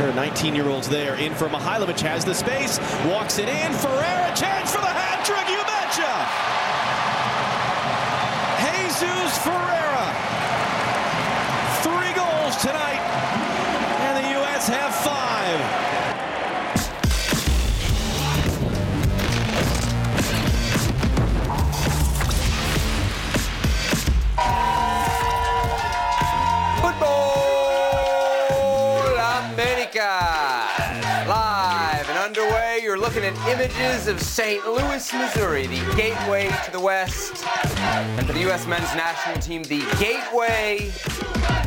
Her 19-year-olds there in for Mihailovic has the space, walks it in. Ferreira chance for the hat trick. You betcha. Jesus Ferreira, three goals tonight, and the U.S. have five. Images of St. Louis, Missouri, the gateway to the West. And for the U.S. men's national team, the gateway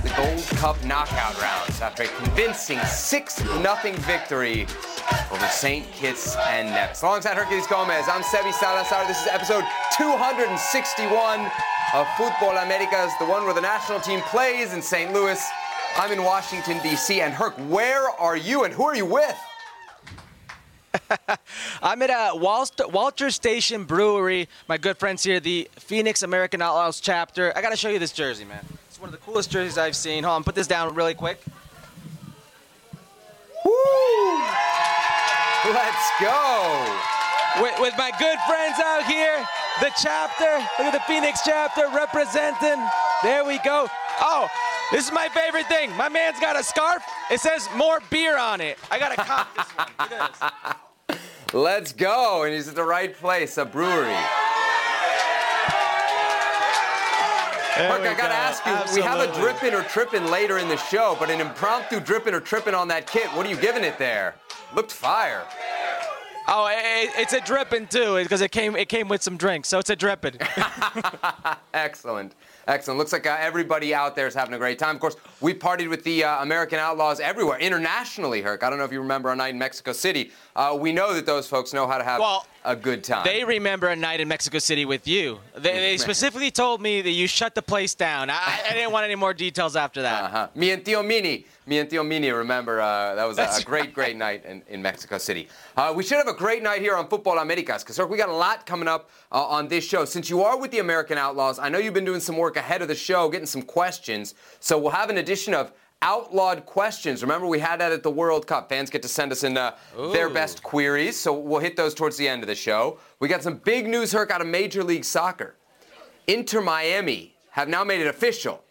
the Gold Cup knockout rounds after a convincing 6 0 victory over St. Kitts and Nevis. Alongside Herculez Gomez, I'm Sebi Salazar. This is episode 261 of Futbol Americas, the one where the national team plays in St. Louis. I'm in Washington, D.C. And Herc, where are you and who are you with? I'm at a Walter Station Brewery. My good friends here, the Phoenix American Outlaws chapter. I got to show you this jersey, man. It's one of the coolest jerseys I've seen. Hold on, put this down really quick. Woo! Let's go. With, with my good friends out here, the chapter. Look at the Phoenix chapter representing. There we go. Oh, this is my favorite thing. My man's got a scarf. It says more beer on it. I got to cop this one. Look at this. Let's go. And he's at the right place, a brewery. Mark, I gotta ask you, Absolutely. we have a dripping or tripping later in the show, but an impromptu dripping or tripping on that kit, what are you giving it there? Looked fire. Oh, it, it's a dripping too, because it came it came with some drinks, so it's a dripping. Excellent. Excellent. Looks like uh, everybody out there is having a great time. Of course, we partied with the uh, American Outlaws everywhere, internationally, Herc. I don't know if you remember our night in Mexico City. Uh, we know that those folks know how to have well, a good time. They remember a night in Mexico City with you. They, they specifically told me that you shut the place down. I, I didn't want any more details after that. Uh-huh. Me and Tio Mini. Me and Tio Mini remember uh, that was a, a, great, great night in, in Mexico City. Uh, we should have a great night here on Futbol Americas because, we got a lot coming up uh, on this show. Since you are with the American Outlaws, I know you've been doing some work ahead of the show, getting some questions. So we'll have an edition of outlawed questions. Remember, we had that at the World Cup. Fans get to send us in uh, their best queries, so we'll hit those towards the end of the show. We got some big news, Herc, out of Major League Soccer. Inter Miami have now made it official.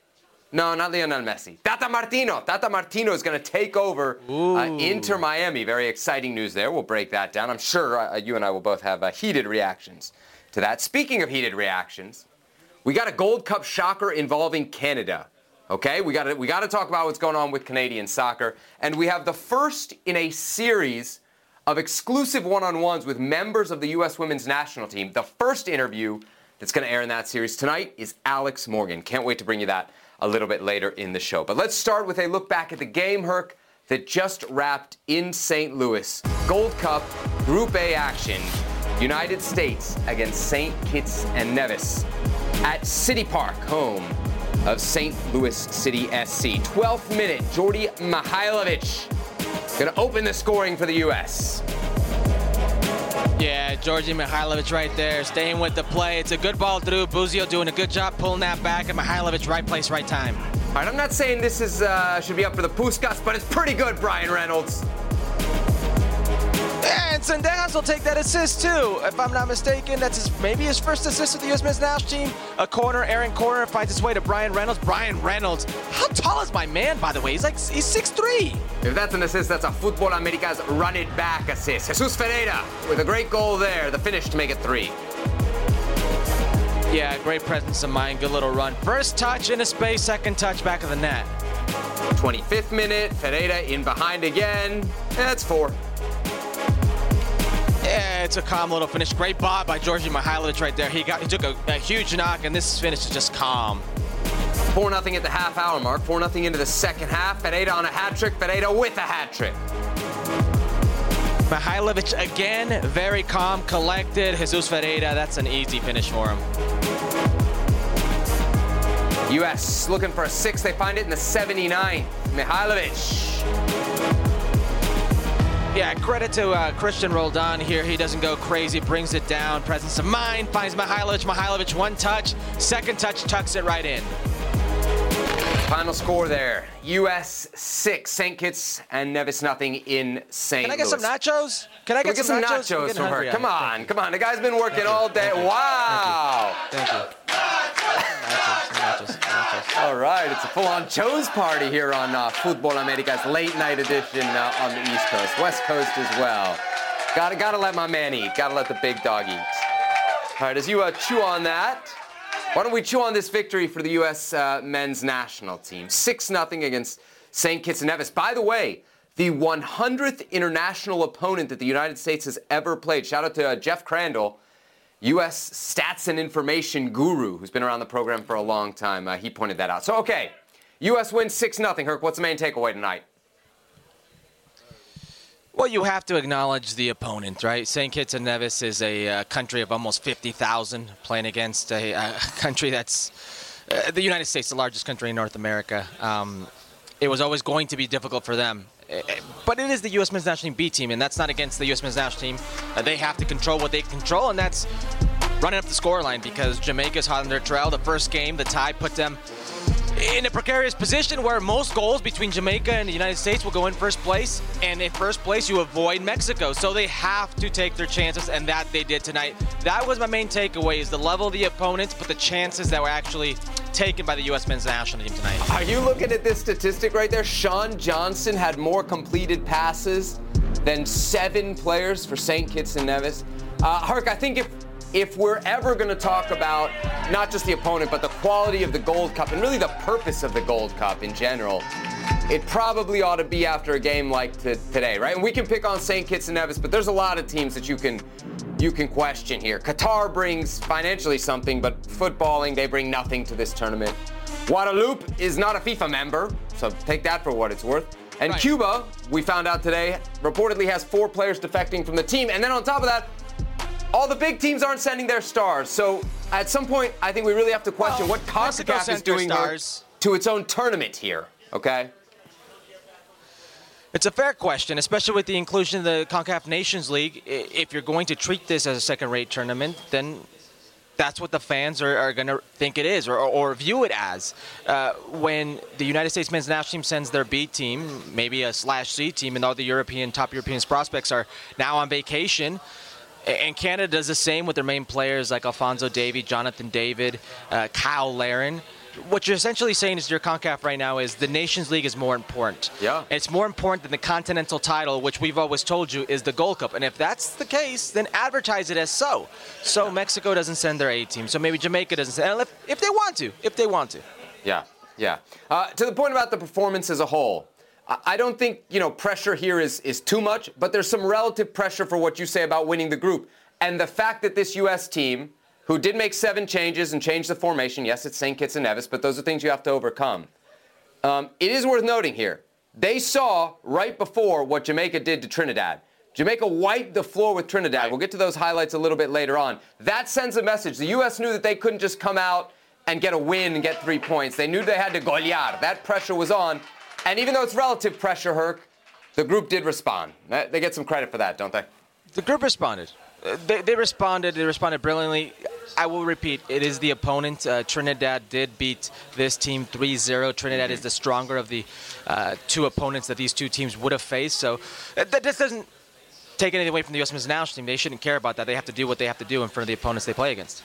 No, not Lionel Messi. Tata Martino. Tata Martino is going to take over uh, Inter Miami. Very exciting news there. We'll break that down. I'm sure uh, you and I will both have uh, heated reactions to that. Speaking of heated reactions, we got a Gold Cup shocker involving Canada. Okay, we got we got to talk about what's going on with Canadian soccer, and we have the first in a series of exclusive one-on-ones with members of the U.S. Women's National Team. The first interview that's going to air in that series tonight is Alex Morgan. Can't wait to bring you that a little bit later in the show. But let's start with a look back at the game, Herc, that just wrapped in St. Louis. Gold Cup Group A action. United States against St. Kitts and Nevis at City Park, home of St. Louis City SC. 12th minute, Djordje Mihailovic going to open the scoring for the U.S. Yeah, Djordje Mihailovic right there, staying with the play. It's a good ball through. Busio doing a good job pulling that back, and Mihailovic right place, right time. All right, I'm not saying this is uh, should be up for the Puskas, but it's pretty good, Bryan Reynolds. And Zendejas will take that assist too. If I'm not mistaken, that's his, maybe his first assist with the U.S. men's national team. A corner, Aaron Corner finds his way to Bryan Reynolds. Bryan Reynolds, how tall is my man, by the way? He's like, he's 6'3". If that's an assist, that's a Futbol Americas run it back assist. Jesus Ferreira with a great goal there, the finish to make it three. Yeah, great presence of mind, good little run. First touch in a space, second touch back of the net. 25th minute, Ferreira in behind again. That's four. Yeah, it's a calm little finish. Great bob by Djordje Mihailovic right there. He got he took a, a huge knock, and this finish is just calm. 4 0 at the half hour mark. 4 0 into the second half. Ferreira on a hat trick. Ferreira with a hat trick. Mihailovic again, very calm, collected. Jesus Ferreira, that's an easy finish for him. U.S. looking for a six. They find it in the 79. Mihailovic yeah, credit to uh, Cristian Roldan here. He doesn't go crazy, brings it down. Presence of mind, finds Mihailovic. Mihailovic, one touch. Second touch, tucks it right in. Final score there: U.S. six, St. Kitts and Nevis nothing in St. Can I get Louis. some nachos? Can I Can we get, get some nachos, getting from her? Come on, come on. The guy's been working all day. Wow. Thank you. nachos, nachos, nachos. All right, it's a full-on Joe's party here on uh, Futbol America's late night edition uh, on the East Coast, West Coast as well. Gotta, gotta let my man eat. Gotta let the big dog eat. All right, as you uh, chew on that, why don't we chew on this victory for the U.S. Uh, men's national team? 6 0 against St. Kitts and Nevis. By the way, the 100th international opponent that the United States has ever played. Shout out to uh, Jeff Crandall, U.S. stats and information guru, who's been around the program for a long time. Uh, he pointed that out. So, okay, U.S. wins 6 0. Herc, what's the main takeaway tonight? Well, you have to acknowledge the opponent, right? St. Kitts and Nevis is a uh, country of almost 50,000 playing against a, a country that's uh, the United States, the largest country in North America. Um, it was always going to be difficult for them. Uh, But it is the U.S. men's national team B team, and that's not against the U.S. men's national team. Uh, they have to control what they control, and that's running up the scoreline because Jamaica's hot on their trail. The first game, the tie put them in a precarious position where most goals between Jamaica and the United States will go in first place, and in first place you avoid Mexico. So they have to take their chances, and that they did tonight. That was my main takeaway: is the level of the opponents, but the chances that were actually taken by the U.S. men's national team tonight. Are you looking at this statistic right there? Sean Johnson had more completed passes than seven players for St. Kitts and Nevis. Uh, Herc, I think if if we're ever going to talk about not just the opponent, but the quality of the Gold Cup and really the purpose of the Gold Cup in general, it probably ought to be after a game like t- today, right? And we can pick on St. Kitts and Nevis, but there's a lot of teams that you can you can question here. Qatar brings financially something, but footballing they bring nothing to this tournament. Guadeloupe is not a FIFA member, so take that for what it's worth. And Right. Cuba, we found out today, reportedly has four players defecting from the team. And then on top of that, all the big teams aren't sending their stars. So at some point, I think we really have to question Well, what CONCACAF is doing stars. to its own tournament here. Okay? It's a fair question, especially with the inclusion of the CONCACAF Nations League. If you're going to treat this as a second-rate tournament, then that's what the fans are, are going to think it is or, or view it as. Uh, when the United States men's national team sends their B team, maybe a slash C team, and all the European top European prospects are now on vacation. And Canada does the same with their main players like Alphonso Davies, Jonathan David, uh, Cyle Larin. What you're essentially saying is your CONCACAF right now is the Nations League is more important. Yeah. It's more important than the continental title, which we've always told you is the Gold Cup. And if that's the case, then advertise it as so. So Mexico doesn't send their A team. So maybe Jamaica doesn't send. If, if they want to, if they want to. Yeah, yeah. Uh, to the point about the performance as a whole, I don't think you know pressure here is is too much, but there's some relative pressure for what you say about winning the group, and the fact that this U.S. team, who did make seven changes and change the formation, yes, it's St. Kitts and Nevis, but those are things you have to overcome. Um, it is worth noting here, they saw right before what Jamaica did to Trinidad. Jamaica wiped the floor with Trinidad. We'll get to those highlights a little bit later on. That sends a message. The U.S. knew that they couldn't just come out and get a win and get three points. They knew they had to golear. That pressure was on. And even though it's relative pressure, Herc, the group did respond. They get some credit for that, don't they? The group responded. Uh, They, they responded. They responded brilliantly. I will repeat, it is the opponent. Uh, Trinidad did beat this team 3-0. Trinidad is the stronger of the uh, two opponents that these two teams would have faced. So uh, that this doesn't take anything away from the U.S. men's national team. They shouldn't care about that. They have to do what they have to do in front of the opponents they play against.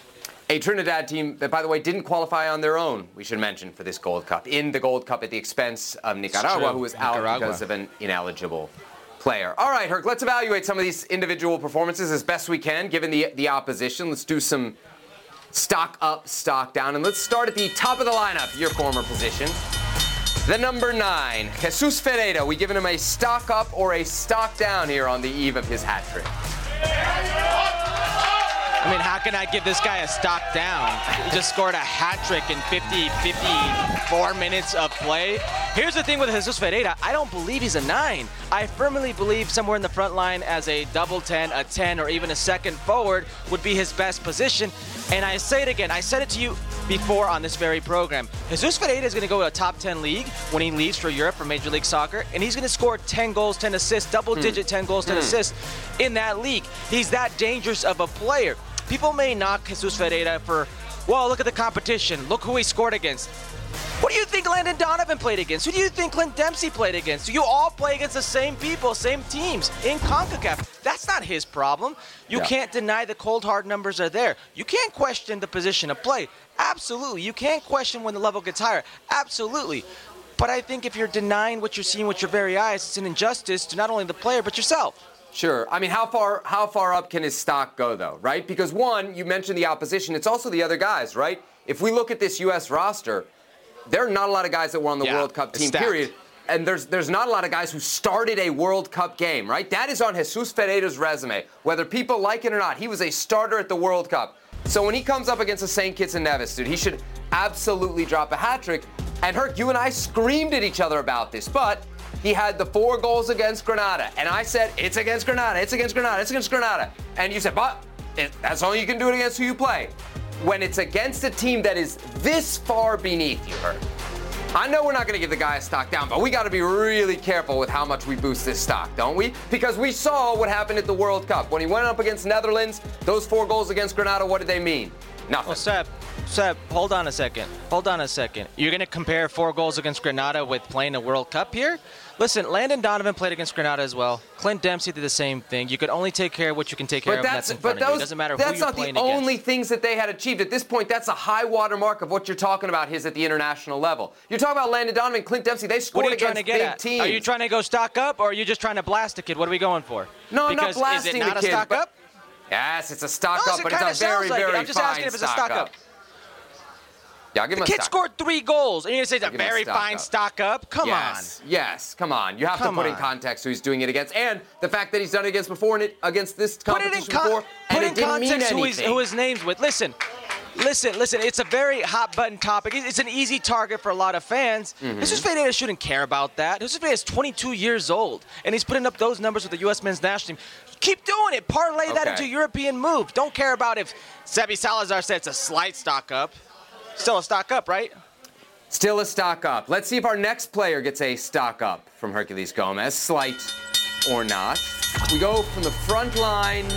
A Trinidad team that, by the way, didn't qualify on their own, we should mention, for this Gold Cup. In the Gold Cup at the expense of Nicaragua, who was out because of an ineligible player. All right, Herc, let's evaluate some of these individual performances as best we can, given the, the opposition. Let's do some stock up, stock down. And let's start at the top of the lineup, your former position. The number nine, Jesus Ferreira. We giving him a stock up or a stock down here on the eve of his hat trick. I mean, how can I give this guy a stock down? He just scored a hat trick in 50, 54 minutes of play. Here's the thing with Jesus Ferreira. I don't believe he's a nine. I firmly believe somewhere in the front line as a double 10, a 10, or even a second forward would be his best position. And I say it again. I said it to you before on this very program. Jesus Ferreira is going to go to a top 10 league when he leaves for Europe for Major League Soccer, and he's going to score 10 goals, 10 assists, double hmm. digit 10 goals, 10 hmm. assists in that league. He's that dangerous of a player. People may knock Jesus Ferreira for, well, look at the competition. Look who he scored against. What do you think Landon Donovan played against? Who do you think Clint Dempsey played against? You all play against the same people, same teams in CONCACAF. That's not his problem. You Yeah. can't deny the cold hard numbers are there. You can't question the position of play. Absolutely. You can't question when the level gets higher. Absolutely. But I think if you're denying what you're seeing with your very eyes, it's an injustice to not only the player but yourself. Sure. I mean, how far how far up can his stock go though, right? Because one, you mentioned the opposition, it's also the other guys, right? If we look at this US roster, there are not a lot of guys that were on the Yeah, World Cup team, period. And there's there's not a lot of guys who started a World Cup game, right? That is on Jesus Ferreira's resume. Whether people like it or not, he was a starter at the World Cup. So when he comes up against the St. Kitts and Nevis, dude, he should absolutely drop a hat trick. And Herc, you and I screamed at each other about this, but he had the four goals against Grenada, and I said it's against Grenada, it's against Grenada, it's against Grenada, and you said, but it, that's all you can do it against who you play. When it's against a team that is this far beneath you, Herc. I know we're not going to give the guy a stock down, but we got to be really careful with how much we boost this stock, don't we? Because we saw what happened at the World Cup. When he went up against Netherlands, those four goals against Grenada, what did they mean? Nothing. Well, Seb, hold on a second. Hold on a second. You're going to compare four goals against Grenada with playing a World Cup here? Listen, Landon Donovan played against Grenada as well. Clint Dempsey did the same thing. You could only take care of what you can take care But of. that's, that's in but front of you. It doesn't matter who that's not the only against. things that they had achieved. At this point, that's a high water mark of what you're talking about his at the international level. You're talking about Landon Donovan, Clint Dempsey. They scored against big at? teams. Are you trying to go stock up, or are you just trying to blast a kid? What are we going for? No, I'm not blasting is it not the a kid, stock up? Yes, it's a stock No, up, but it's a very, sounds like it. very I'm just fine asking if it's a stock, stock up. Yeah, give him The kid scored three goals, and you're going to say it's a give him a very stock fine up. stock up? Come yes, yes, come on. You have Come to put in context who he's doing it against, and the fact that he's done it against before and it against this on. Put it in, competition con- before, put it in context who, he's, who his name's with. Listen, listen, listen. It's a very hot button topic. It's an easy target for a lot of fans. Mm-hmm. Jesus shouldn't care about that. Jesus Ferreira is 22 years old, and he's putting up those numbers with the U.S. men's national team. Keep doing it. Parlay that into European move. Don't care about if Sebi Salazar said it's a slight stock up. Still a stock up, right? Still a stock up. Let's see if our next player gets a stock up from Herculez Gomez, slight or not. We go from the front line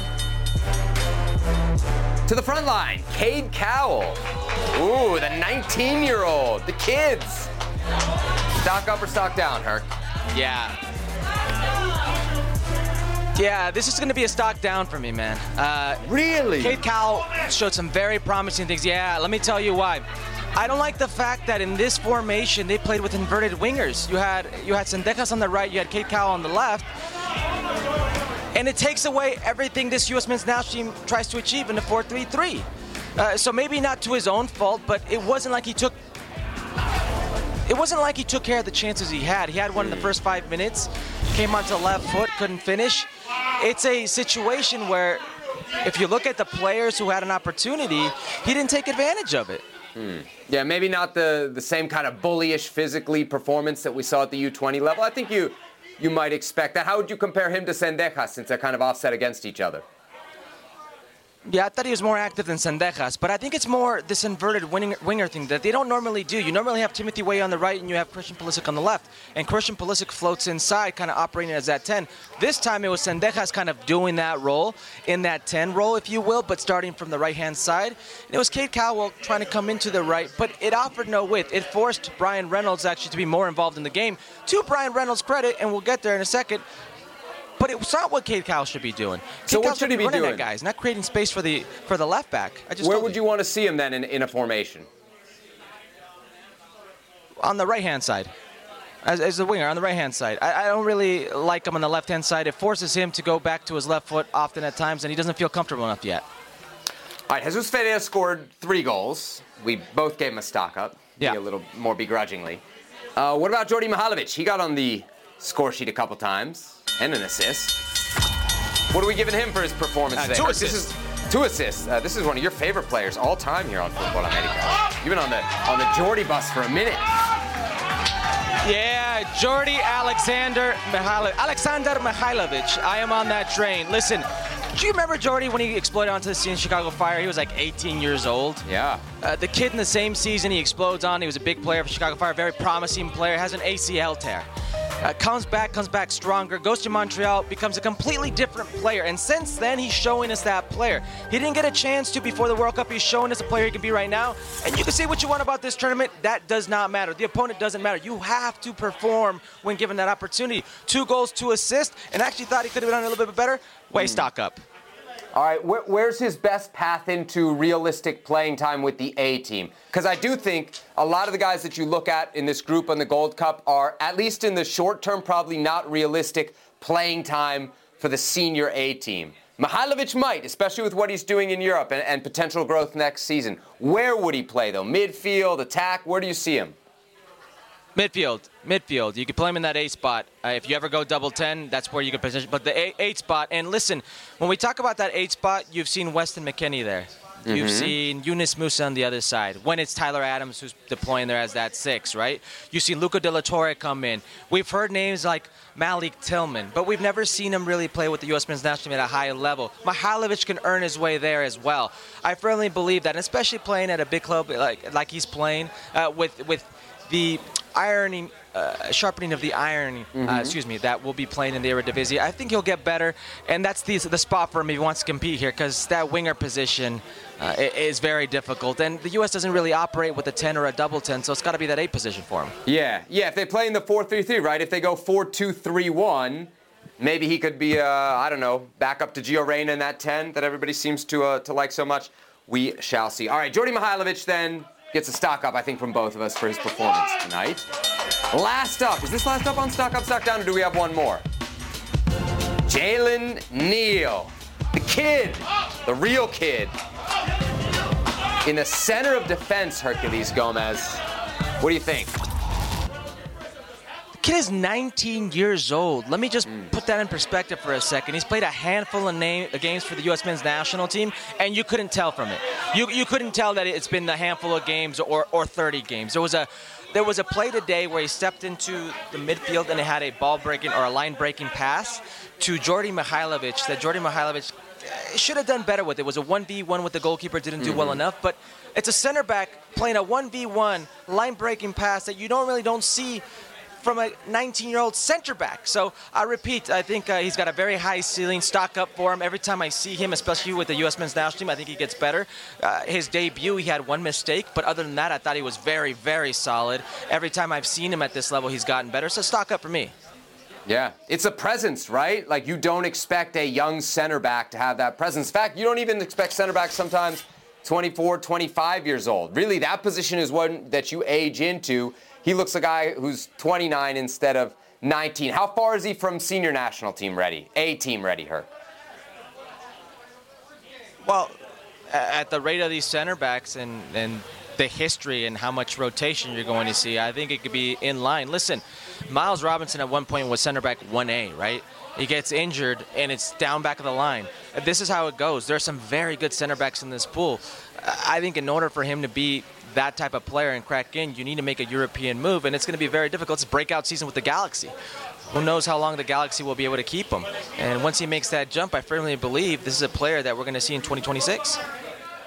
to the front line. Cade Cowell. Ooh, the 19 year old. The kids. Stock up or stock down, Herc? Yeah. Yeah, this is going to be a stock down for me, man. Uh, Really? Cade Cowell showed some very promising things. Yeah, let me tell you why. I don't like the fact that in this formation they played with inverted wingers. You had you had Zendejas on the right, you had Cade Cowell on the left. And it takes away everything this U.S. men's national team tries to achieve in the 4-3-3. Uh, so maybe not to his own fault, but it wasn't like he took it wasn't like he took care of the chances he had. He had one in the first five minutes, came onto left foot, couldn't finish. It's a situation where, if you look at the players who had an opportunity, he didn't take advantage of it. Hmm. Yeah, maybe not the, the same kind of bullyish physically performance that we saw at the U20 level. I think you you might expect that. How would you compare him to Zendejas since they're kind of offset against each other? Yeah, I thought he was more active than Zendejas, but I think it's more this inverted winger, winger thing that they don't normally do. You normally have Timothy Weah on the right and you have Christian Pulisic on the left, and Christian Pulisic floats inside, kind of operating as that 10. This time it was Zendejas kind of doing that role, in that 10 role, if you will, but starting from the right-hand side. And it was Cade Cowell trying to come into the right, but it offered no width. It forced Bryan Reynolds actually to be more involved in the game. To Bryan Reynolds' credit, and we'll get there in a second, but it's not what Cade Cowell should be doing. So Cade what should he be doing? At guys, not creating space for the for the left back. I just Where would you want to see him then in, in a formation? on the right hand side. As, as the winger on the right hand side, I, I don't really like him on the left hand side. It forces him to go back to his left foot often at times, and he doesn't feel comfortable enough yet. All right, Jesus Ferreira scored three goals. We both gave him a stock up, Yeah. a little more begrudgingly. Uh, what about Djordje Mihailovic? He got on the score sheet a couple times and an assist. What are we giving him for his performance Uh, today? two This assists. is two assists. Uh, this is one of your favorite players all time here on Futbol America. You've been on the on the Djordje bus for a minute. Yeah, Djordje Alexander Mihailovic. Alexander Mihailovic. I am on that train. Listen, do you remember Djordje when he exploded onto the scene in Chicago Fire? He was like 18 years old. Yeah. Uh, the kid in the same season he explodes on, he was a big player for Chicago Fire, very promising player, has an ACL tear. Uh, comes back, comes back stronger, goes to Montreal, becomes a completely different player. And since then, he's showing us that player. He didn't get a chance to before the World Cup. He's showing us a player he can be right now. And you can say what you want about this tournament. That does not matter. The opponent doesn't matter. You have to perform when given that opportunity. Two goals, two assists, and actually thought he could have done a little bit better. Way mm. stock up. All right, where, where's his best path into realistic playing time with the A team? Because I do think a lot of the guys that you look at in this group on the Gold Cup are, at least in the short term, probably not realistic playing time for the senior A team. Mihailovic might, especially with what he's doing in Europe and, and potential growth next season. Where would he play, though? Midfield, attack? Where do you see him? Midfield, midfield. You can play him in that eight spot. Uh, if you ever go double ten, that's where you can position. But the eight, eight, spot, and listen, when we talk about that eight spot, you've seen Weston McKennie there. Mm-hmm. You've seen Yunus Musah on the other side. When it's Tyler Adams who's deploying there as that six, right? You see Luca De La Torre come in. We've heard names like Malik Tillman, but we've never seen him really play with the U.S. men's national team at a high level. Mihailovic can earn his way there as well. I firmly believe that, especially playing at a big club like like he's playing uh, with with the ironing, uh, sharpening of the iron, uh, mm-hmm. uh, excuse me, that will be playing in the Eredivisie. I think he'll get better, and that's the, the spot for him if he wants to compete here because that winger position uh, is very difficult. And the U.S. doesn't really operate with a 10 or a double 10, so it's got to be that 8 position for him. Yeah, yeah, if they play in the 4 3 3, right? If they go 4 2 3 1, maybe he could be, uh, I don't know, back up to Gio Reyna in that 10 that everybody seems to, uh, to like so much. We shall see. All right, Djordje Mihailovic then gets a stock up, I think, from both of us for his performance tonight. Last up, is this last up on stock up, stock down, or do we have one more? Jalen Neal, the kid, the real kid. In the center of defense, Herculez Gomez. What do you think? Kid is 19 years old. Let me just mm. put that in perspective for a second. He's played a handful of name, games for the U.S. men's national team, and you couldn't tell from it. You, you couldn't tell that it's been a handful of games or, or 30 games. There was a there was a play today where he stepped into the midfield and he had a ball breaking or a line breaking pass to Djordje Mihailovic that Djordje Mihailovic eh, should have done better with. It was a 1v1 with the goalkeeper, didn't do mm-hmm. well enough, but it's a center back playing a 1v1 line breaking pass that you don't really don't see from a 19-year-old center back. So I repeat, I think uh, he's got a very high ceiling. Stock up for him every time I see him, especially with the U.S. men's national team. I think he gets better. Uh, his debut, he had one mistake, but other than that, I thought he was very, very solid. Every time I've seen him at this level, he's gotten better. So stock up for me. Yeah, it's a presence, right? Like you don't expect a young center back to have that presence. In fact, you don't even expect center backs sometimes 24, 25 years old. Really, that position is one that you age into he looks a guy who's 29 instead of 19. How far is he from senior national team ready? A team ready, her? Well, at the rate of these center backs and, and the history and how much rotation you're going to see, I think it could be in line. Listen, Miles Robinson at one point was center back 1A, right? He gets injured and it's down back of the line. This is how it goes. There are some very good center backs in this pool. I think in order for him to be that type of player and crack in, you need to make a European move, and it's going to be very difficult. It's breakout season with the Galaxy. Who knows how long the Galaxy will be able to keep him? And once he makes that jump, I firmly believe this is a player that we're going to see in 2026.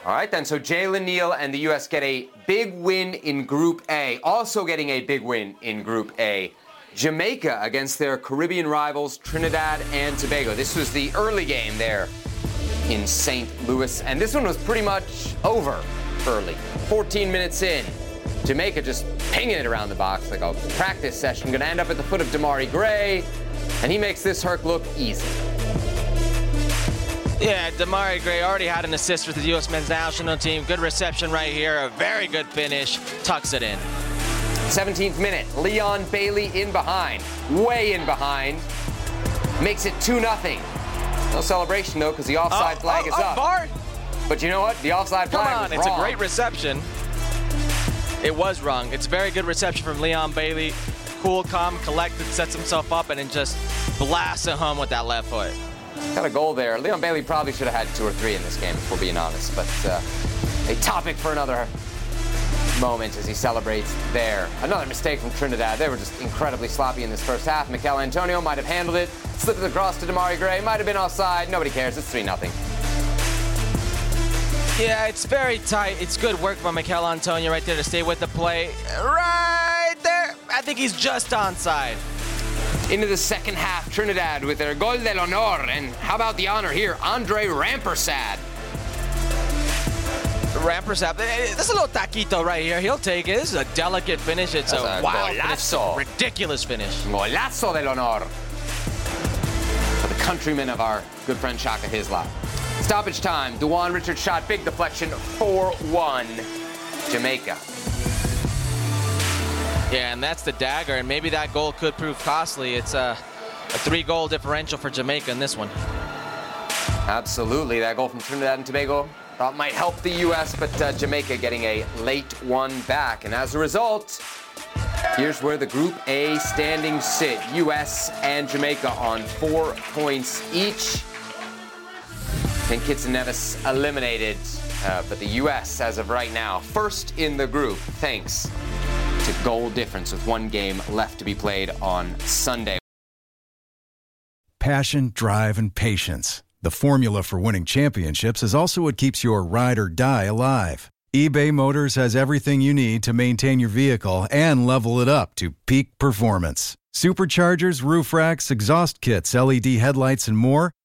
All right, then. So Jalen Neal and the U.S. get a big win in Group A. Also getting a big win in Group A. Jamaica against their Caribbean rivals, Trinidad and Tobago. This was the early game there in St. Louis, and this one was pretty much over early. 14 minutes in, Jamaica just pinging it around the box like a practice session. Going to end up at the foot of Demarai Gray, and he makes this Herc look easy. Yeah, Demarai Gray already had an assist for the U.S. men's national team. Good reception right here. A very good finish. Tucks it in. 17th minute. Leon Bailey in behind. Way in behind. Makes it 2 0. No celebration, though, because the offside oh, flag oh, is oh, up. Bart. But you know what? The offside flag Come on, it's wrong. a great reception. It was wrong. It's a very good reception from Leon Bailey. Cool, calm, collected, sets himself up, and then just blasts it home with that left foot. Got a goal there. Leon Bailey probably should have had two or three in this game, if we're being honest. But uh, a topic for another moment as he celebrates there. Another mistake from Trinidad. They were just incredibly sloppy in this first half. Michail Antonio might have handled it, slipped it across to Demarai Gray, might have been offside. Nobody cares. It's 3 0. Yeah, it's very tight. It's good work by Michail Antonio right there to stay with the play. Right there. I think he's just onside. into the second half. Trinidad with their gol del honor. And how about the honor here? Andre Rampersad. Rampersad, eh, this is a little taquito right here. He'll take it. This is a delicate finish. It's That's a, a wild golazo. finish. Ridiculous finish. Golazo del honor. For the countrymen of our good friend Shaka Hislop. Stoppage time. Dujuan Richard shot. Big deflection. 4-1. Jamaica. Yeah, and that's the dagger, and maybe that goal could prove costly. It's a, a three-goal differential for Jamaica in this one. Absolutely. That goal from Trinidad and Tobago thought might help the U.S., but uh, Jamaica getting a late one back. And as a result, here's where the Group A standings sit. U.S. and Jamaica on four points each. St. Kitts and Nevis eliminated, uh, but the U.S. as of right now, first in the group, thanks to goal difference with one game left to be played on Sunday. Passion, drive, and patience. The formula for winning championships is also what keeps your ride or die alive. eBay Motors has everything you need to maintain your vehicle and level it up to peak performance. Superchargers, roof racks, exhaust kits, LED headlights, and more.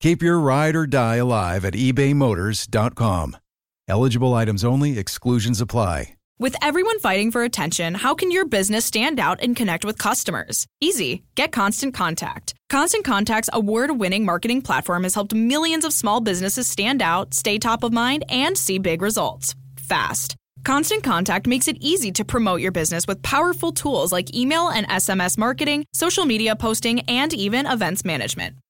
Keep your ride or die alive at ebaymotors.com. Eligible items only, exclusions apply. With everyone fighting for attention, how can your business stand out and connect with customers? Easy. Get Constant Contact. Constant Contact's award winning marketing platform has helped millions of small businesses stand out, stay top of mind, and see big results fast. Constant Contact makes it easy to promote your business with powerful tools like email and SMS marketing, social media posting, and even events management.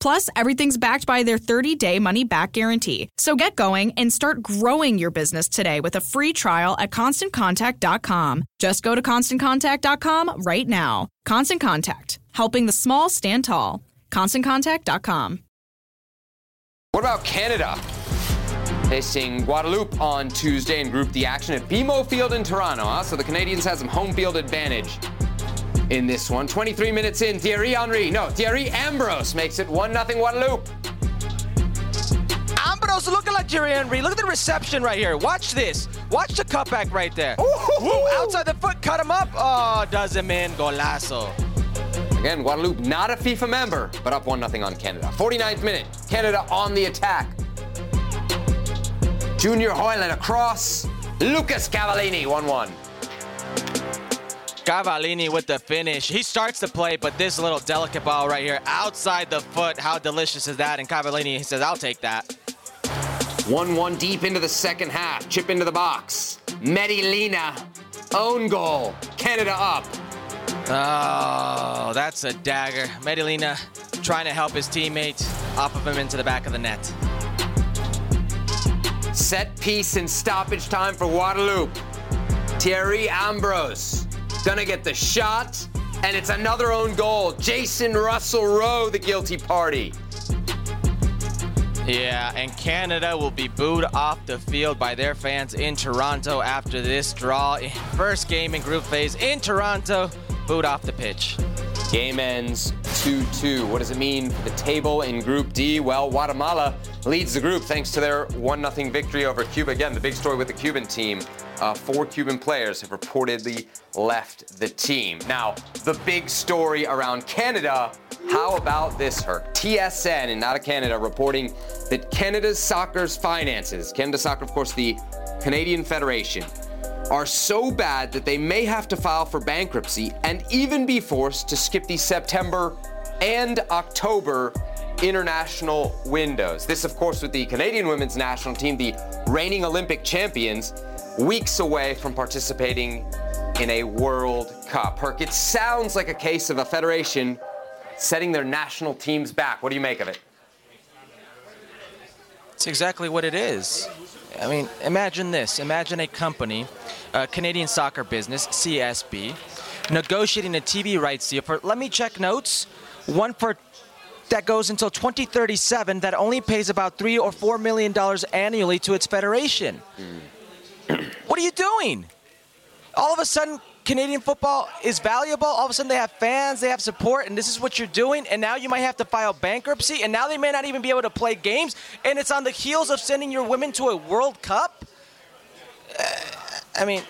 Plus, everything's backed by their 30 day money back guarantee. So get going and start growing your business today with a free trial at constantcontact.com. Just go to constantcontact.com right now. Constant Contact, helping the small stand tall. ConstantContact.com. What about Canada? Facing Guadeloupe on Tuesday in Group D action at BMO Field in Toronto. Huh? So the Canadians have some home field advantage in this one. 23 minutes in, Thierry Henry, no, Thierry Ambrose makes it 1 0 Guadeloupe. Ambrose looking like Thierry Henry. Look at the reception right here. Watch this. Watch the cutback right there. Woo, outside the foot, cut him up. Oh, does him in. Golazo. Again, Guadeloupe not a FIFA member, but up 1 0 on Canada. 49th minute, Canada on the attack. Junior Hoilett across. Lucas Cavallini, 1 1. Cavallini with the finish. He starts the play, but this little delicate ball right here outside the foot. How delicious is that? And Cavallini he says, I'll take that. 1 1 deep into the second half. Chip into the box. Meddy Lina, own goal. Canada up. Oh, that's a dagger. Meddy Lina trying to help his teammate off of him into the back of the net. Set piece and stoppage time for Guadeloupe. Thierry Ambrose gonna get the shot, and it's another own goal. Jacen Russell Rowe, the guilty party. Yeah, and Canada will be booed off the field by their fans in Toronto after this draw. First game in group phase in Toronto, booed off the pitch. Game ends 2 2. What does it mean for the table in Group D? Well, Guatemala leads the group thanks to their 1 0 victory over Cuba. Again, the big story with the Cuban team. Uh, four Cuban players have reportedly left the team. Now, the big story around Canada how about this, Herc? TSN and not Canada reporting that Canada's soccer's finances, Canada Soccer, of course, the Canadian Federation, are so bad that they may have to file for bankruptcy and even be forced to skip the September and October international windows. This, of course, with the Canadian women's national team, the reigning Olympic champions, weeks away from participating in a World Cup. Herc, it sounds like a case of a federation setting their national teams back. What do you make of it? It's exactly what it is. I mean, imagine this. Imagine a company, a Canadian soccer business, CSB, negotiating a TV rights deal for, let me check notes, one for that goes until 2037 that only pays about three or four million dollars annually to its federation. Mm. what are you doing? All of a sudden, Canadian football is valuable. All of a sudden, they have fans, they have support, and this is what you're doing. And now you might have to file bankruptcy, and now they may not even be able to play games. And it's on the heels of sending your women to a World Cup. Uh, I mean,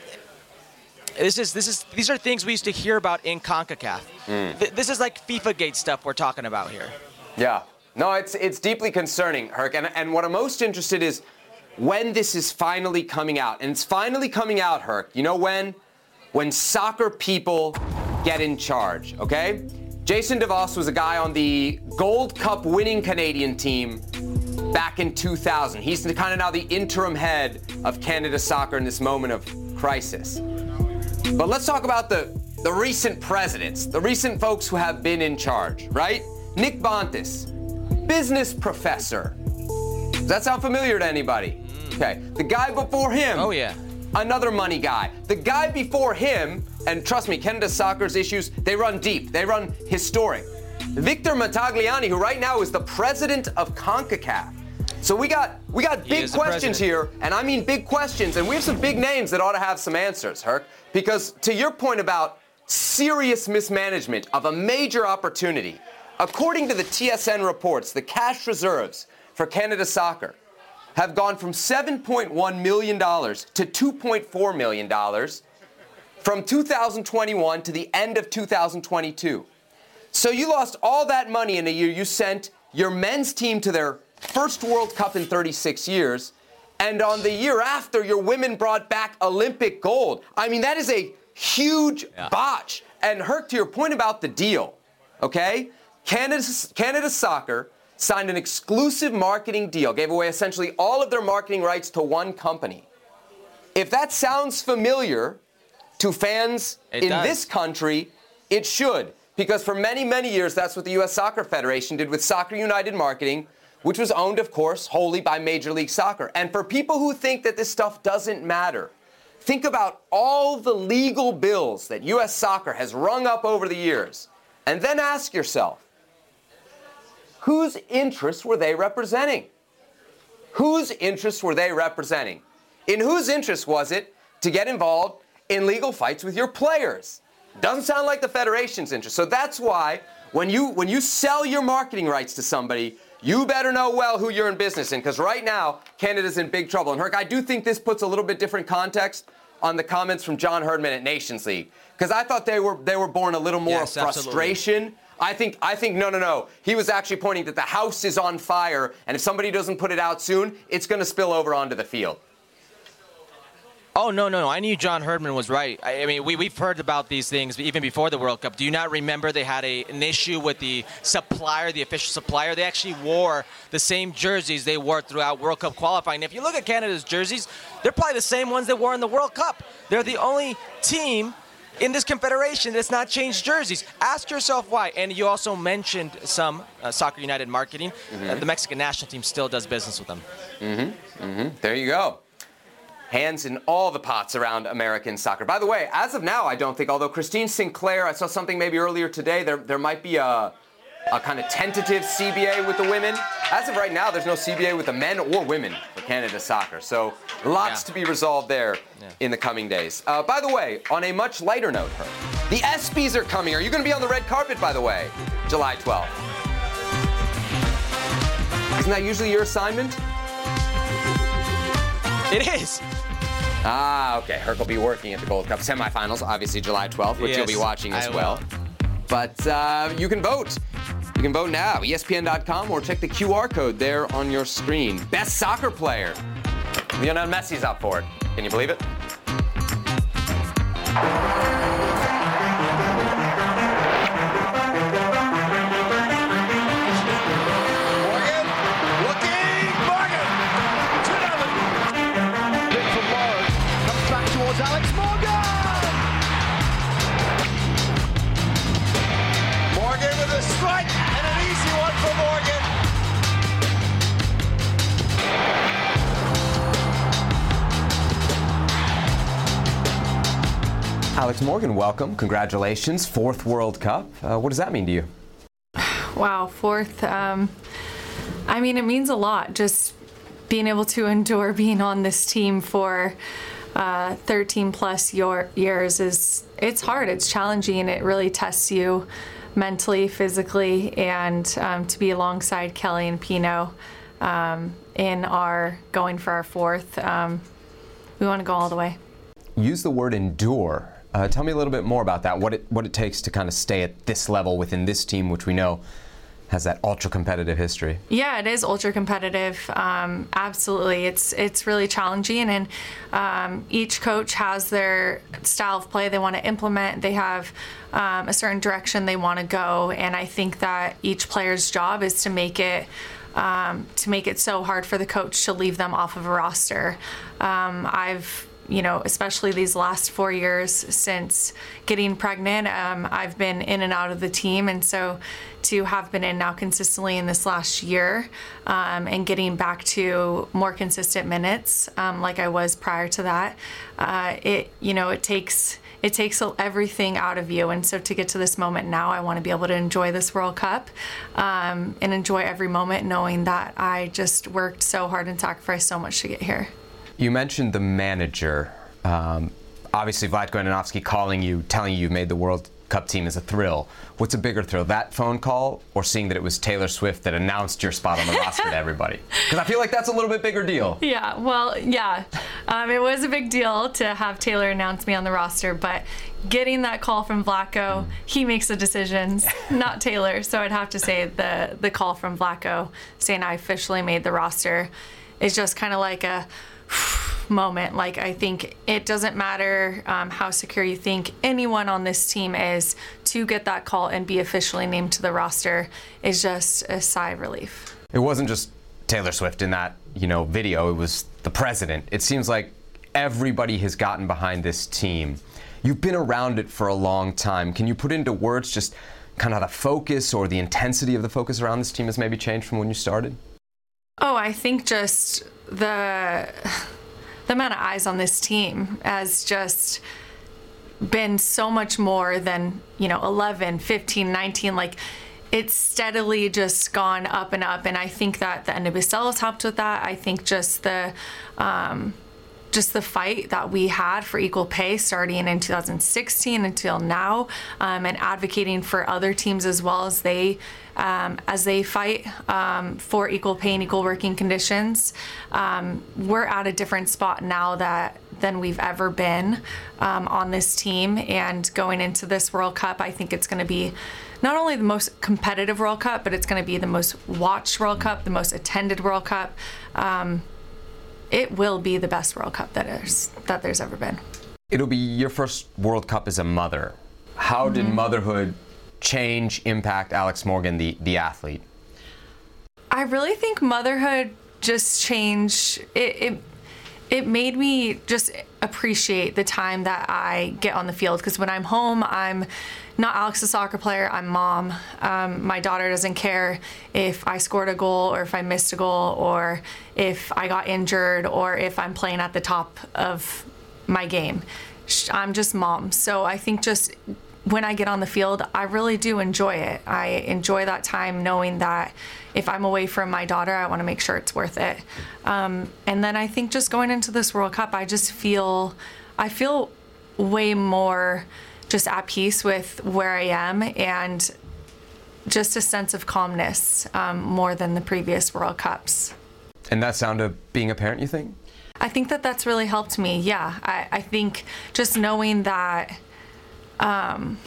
this is this is these are things we used to hear about in Concacaf. Mm. Th- this is like FIFA Gate stuff we're talking about here. Yeah. No, it's it's deeply concerning, Herc. And, and what I'm most interested is when this is finally coming out. And it's finally coming out, Herc. You know when? When soccer people get in charge, okay? Jason DeVos was a guy on the Gold Cup winning Canadian team back in 2000. He's kind of now the interim head of Canada soccer in this moment of crisis. But let's talk about the, the recent presidents, the recent folks who have been in charge, right? Nick Bontis, business professor. Does that sound familiar to anybody? Mm. Okay. The guy before him. Oh, yeah. Another money guy. The guy before him, and trust me, Canada Soccer's issues, they run deep, they run historic. Victor Montagliani, who right now is the president of CONCACAF. So we got we got big questions here, and I mean big questions, and we have some big names that ought to have some answers, Herc. Because to your point about serious mismanagement of a major opportunity, According to the TSN reports, the cash reserves for Canada Soccer have gone from $7.1 million to $2.4 million from 2021 to the end of 2022. So you lost all that money in a year. You sent your men's team to their first World Cup in 36 years. And on the year after, your women brought back Olympic gold. I mean, that is a huge yeah. botch. And Herc, to your point about the deal, okay? Canada, Canada Soccer signed an exclusive marketing deal, gave away essentially all of their marketing rights to one company. If that sounds familiar to fans it in does. this country, it should. Because for many, many years, that's what the U.S. Soccer Federation did with Soccer United Marketing, which was owned, of course, wholly by Major League Soccer. And for people who think that this stuff doesn't matter, think about all the legal bills that U.S. Soccer has rung up over the years. And then ask yourself whose interests were they representing? Whose interests were they representing? In whose interest was it to get involved in legal fights with your players? Doesn't sound like the Federation's interest. So that's why when you when you sell your marketing rights to somebody, you better know well who you're in business in, because right now Canada's in big trouble. And Herc, I do think this puts a little bit different context on the comments from John Herdman at Nations League, because I thought they were they were born a little more yes, frustration. Absolutely I think I think no no no. He was actually pointing that the house is on fire, and if somebody doesn't put it out soon, it's going to spill over onto the field. Oh no no no! I knew John Herdman was right. I, I mean, we we've heard about these things even before the World Cup. Do you not remember they had a, an issue with the supplier, the official supplier? They actually wore the same jerseys they wore throughout World Cup qualifying. If you look at Canada's jerseys, they're probably the same ones they wore in the World Cup. They're the only team in this confederation that's not changed jerseys. Ask yourself why. And you also mentioned some uh, Soccer United marketing. Mm-hmm. Uh, the Mexican national team still does business with them. Mm-hmm. Mm-hmm. There you go. Hands in all the pots around American soccer. By the way, as of now, I don't think, although Christine Sinclair, I saw something maybe earlier today, there, there might be a, a kind of tentative CBA with the women. As of right now, there's no CBA with the men or women for Canada soccer. So lots yeah. to be resolved there yeah. in the coming days. Uh, by the way, on a much lighter note, the ESPYs are coming. Are you going to be on the red carpet, by the way, July 12th? Isn't that usually your assignment? It is. Ah, okay. Herc will be working at the Gold Cup semifinals, obviously July 12th, which yes, you'll be watching as I well. Will. But uh, you can vote. You can vote now, ESPN.com, or check the QR code there on your screen. Best soccer player. Lionel Messi's up for it. Can you believe it? Alex Morgan, welcome. Congratulations. Fourth World Cup. Uh, what does that mean to you? Wow, fourth. Um, I mean, it means a lot. Just being able to endure being on this team for uh, 13 plus your, years is it's hard. It's challenging. It really tests you mentally, physically, and um, to be alongside Kelly and Pinoe um, in our going for our fourth. Um, we want to go all the way. Use the word endure. Uh, tell me a little bit more about that. What it what it takes to kind of stay at this level within this team, which we know has that ultra competitive history. Yeah, it is ultra competitive. Um, absolutely, it's it's really challenging, and um, each coach has their style of play they want to implement. They have um, a certain direction they want to go, and I think that each player's job is to make it. Um, to make it so hard for the coach to leave them off of a roster. Um, I've you know, especially these last four years since getting pregnant, um, I've been in and out of the team. And so to have been in now consistently in this last year um, and getting back to more consistent minutes um, like I was prior to that, uh, it, you know, it takes it takes everything out of you. And so to get to this moment now, I want to be able to enjoy this World Cup um, and enjoy every moment knowing that I just worked so hard and sacrificed so much to get here. You mentioned the manager. Um, obviously, Vlatko Andonovski calling you, telling you you've made the World Cup team is a thrill. What's a bigger thrill, that phone call or seeing that it was Taylor Swift that announced your spot on the roster to everybody? Because I feel like that's a little bit bigger deal. Yeah, well, yeah. Um, it was a big deal to have Taylor announce me on the roster, but getting that call from Vlatko, mm. he makes the decisions, not Taylor. So I'd have to say the, the call from Vlatko saying I officially made the roster is just kind of like a moment. Like, I think it doesn't matter um, how secure you think anyone on this team is to get that call and be officially named to the roster is just a sigh of relief. It wasn't just Taylor Swift in that, you know, video, it was the president. It seems like everybody has gotten behind this team. You've been around it for a long time. Can you put into words just kind of the focus or the intensity of the focus around this team has maybe changed from when you started? Oh, I think just the the amount of eyes on this team has just been so much more than, you know, 11, 15, 19 like it's steadily just gone up and up and I think that the NWSL has helped with that. I think just the um, just the fight that we had for equal pay starting in 2016 until now, um, and advocating for other teams as well as they um, as they fight um, for equal pay and equal working conditions. Um, we're at a different spot now that than we've ever been um, on this team, and going into this World Cup, I think it's going to be not only the most competitive World Cup, but it's going to be the most watched World Cup, the most attended World Cup. Um, it will be the best World Cup that there's that there's ever been. It'll be your first World Cup as a mother. How mm-hmm. did motherhood change, impact Alex Morgan, the the athlete? I really think motherhood just changed. It, it it made me just appreciate the time that I get on the field because when I'm home, I'm not Alex, the soccer player. I'm mom. Um, my daughter doesn't care if I scored a goal or if I missed a goal or if I got injured or if I'm playing at the top of my game. I'm just mom. So I think just when I get on the field, I really do enjoy it. I enjoy that time knowing that if I'm away from my daughter, I want to make sure it's worth it. Um, and then I think just going into this World Cup, I just feel, I feel way more just at peace with where I am and just a sense of calmness um, more than the previous World Cups. And that sound of being a parent, you think? I think that that's really helped me. Yeah, I, I think just knowing that, um,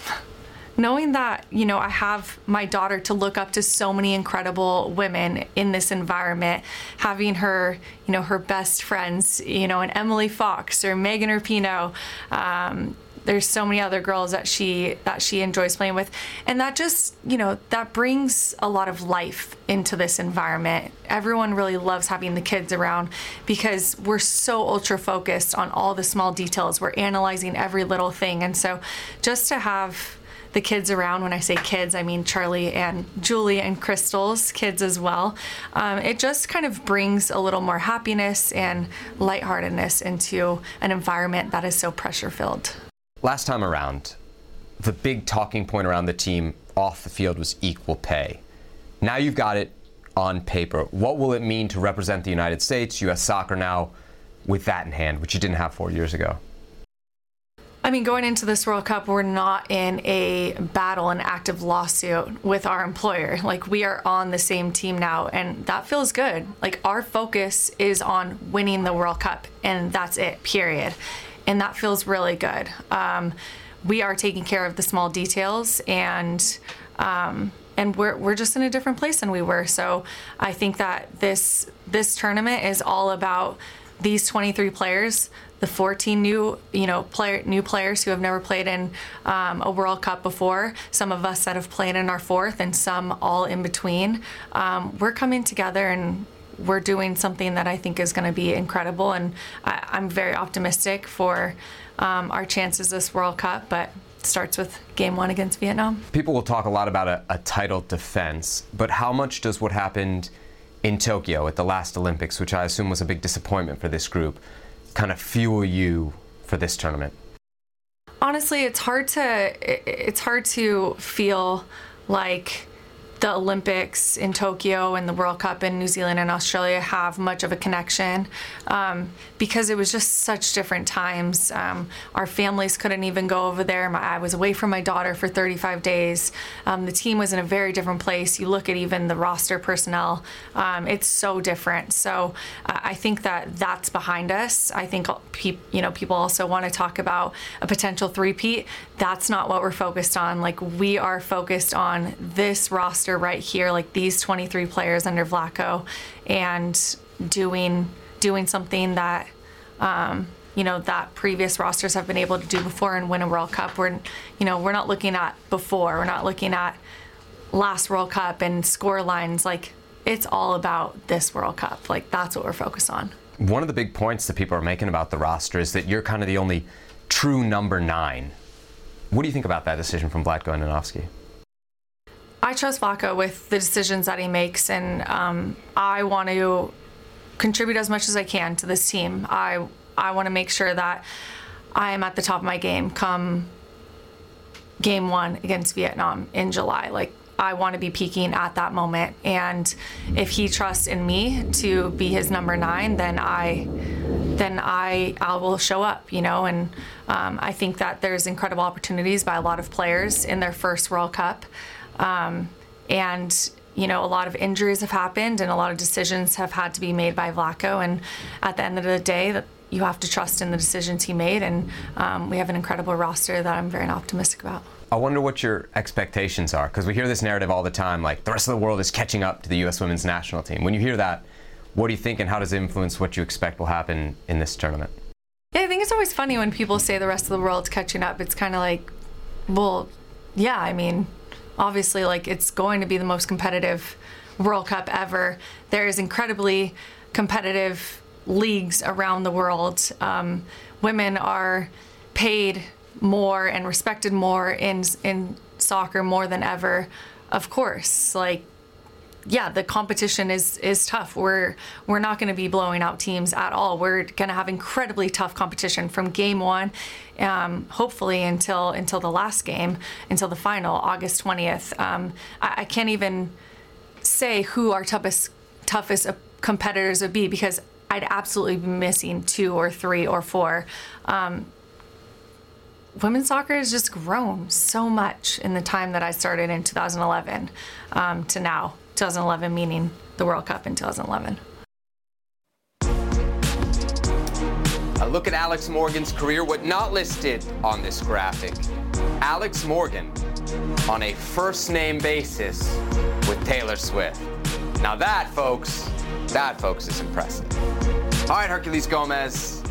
knowing that you know I have my daughter to look up to so many incredible women in this environment, having her, you know, her best friends, you know, an Emily Fox or Megan Rapinoe. Um, there's so many other girls that she that she enjoys playing with and that just you know that brings a lot of life into this environment everyone really loves having the kids around because we're so ultra focused on all the small details we're analyzing every little thing and so just to have the kids around. When I say kids, I mean Charlie and Julie and Crystal's kids as well. Um, it just kind of brings a little more happiness and lightheartedness into an environment that is so pressure filled. Last time around, the big talking point around the team off the field was equal pay. Now you've got it on paper. What will it mean to represent the United States, U.S. soccer now, with that in hand, which you didn't have four years ago? I mean, going into this World Cup, we're not in a battle, an active lawsuit with our employer. Like, we are on the same team now, and that feels good. Like, our focus is on winning the World Cup, and that's it, period. And that feels really good. Um, we are taking care of the small details, and um, and we're, we're just in a different place than we were. So I think that this this tournament is all about these 23 players the 14 new you know player new players who have never played in um, a World Cup before. Some of us that have played in our fourth, and some all in between. Um, we're coming together and we're doing something that I think is going to be incredible, and I, am very optimistic for um, our chances this World Cup. But starts with game one against Vietnam. People will talk a lot about a, a title defense, but how much does what happened in Tokyo at the last Olympics, which I assume was a big disappointment for this group, kind of fuel you for this tournament? Honestly, it's hard to it's hard to feel like the Olympics in Tokyo and the World Cup in New Zealand and Australia have much of a connection um, because it was just such different times. Um, our families couldn't even go over there. My, I was away from my daughter for 35 days. Um, the team was in a very different place. You look at even the roster personnel, um, it's so different. So uh, I think that that's behind us. I think pe- you know people also want to talk about a potential three-peat. That's not what we're focused on. Like we are focused on this roster right here, like these 23 players under Vlatko, and doing doing something that um, you know that previous rosters have been able to do before and win a World Cup. We're you know we're not looking at before. We're not looking at last World Cup and score lines. Like it's all about this World Cup. Like that's what we're focused on. One of the big points that people are making about the roster is that you're kind of the only true number nine. What do you think about that decision from Vlatko Andonovski? I trust Vlatko with the decisions that he makes, and um, I want to contribute as much as I can to this team. I I want to make sure that I am at the top of my game come game one against Vietnam in July. Like I want to be peaking at that moment, and if he trusts in me to be his number nine, then I then I I will show up. You know, and um, I think that there's incredible opportunities by a lot of players in their first World Cup. Um, and you know, a lot of injuries have happened and a lot of decisions have had to be made by Vlatko. And at the end of the day, that you have to trust in the decisions he made. And um, we have an incredible roster that I'm very optimistic about. I wonder what your expectations are because we hear this narrative all the time like the rest of the world is catching up to the U.S. women's national team. When you hear that, what do you think and how does it influence what you expect will happen in this tournament? Yeah, I think it's always funny when people say the rest of the world's catching up. It's kind of like, well, yeah, I mean, obviously like it's going to be the most competitive World Cup ever. There's incredibly competitive leagues around the world. Um, women are paid more and respected more in in soccer more than ever. Of course, like yeah, the competition is is tough. We're we're not going to be blowing out teams at all. We're going to have incredibly tough competition from game one, um, hopefully until until the last game, until the final, August twentieth. Um, I, I, can't even say who our toughest toughest competitors would be because I'd absolutely be missing two or three or four. Um, women's soccer has just grown so much in the time that I started in 2011 um, to now. 2011 meaning the World Cup in 2011. A look at Alex Morgan's career, what not listed on this graphic. Alex Morgan on a first name basis with Taylor Swift. Now that, folks, that, folks, is impressive. All right, Herculez Gomez.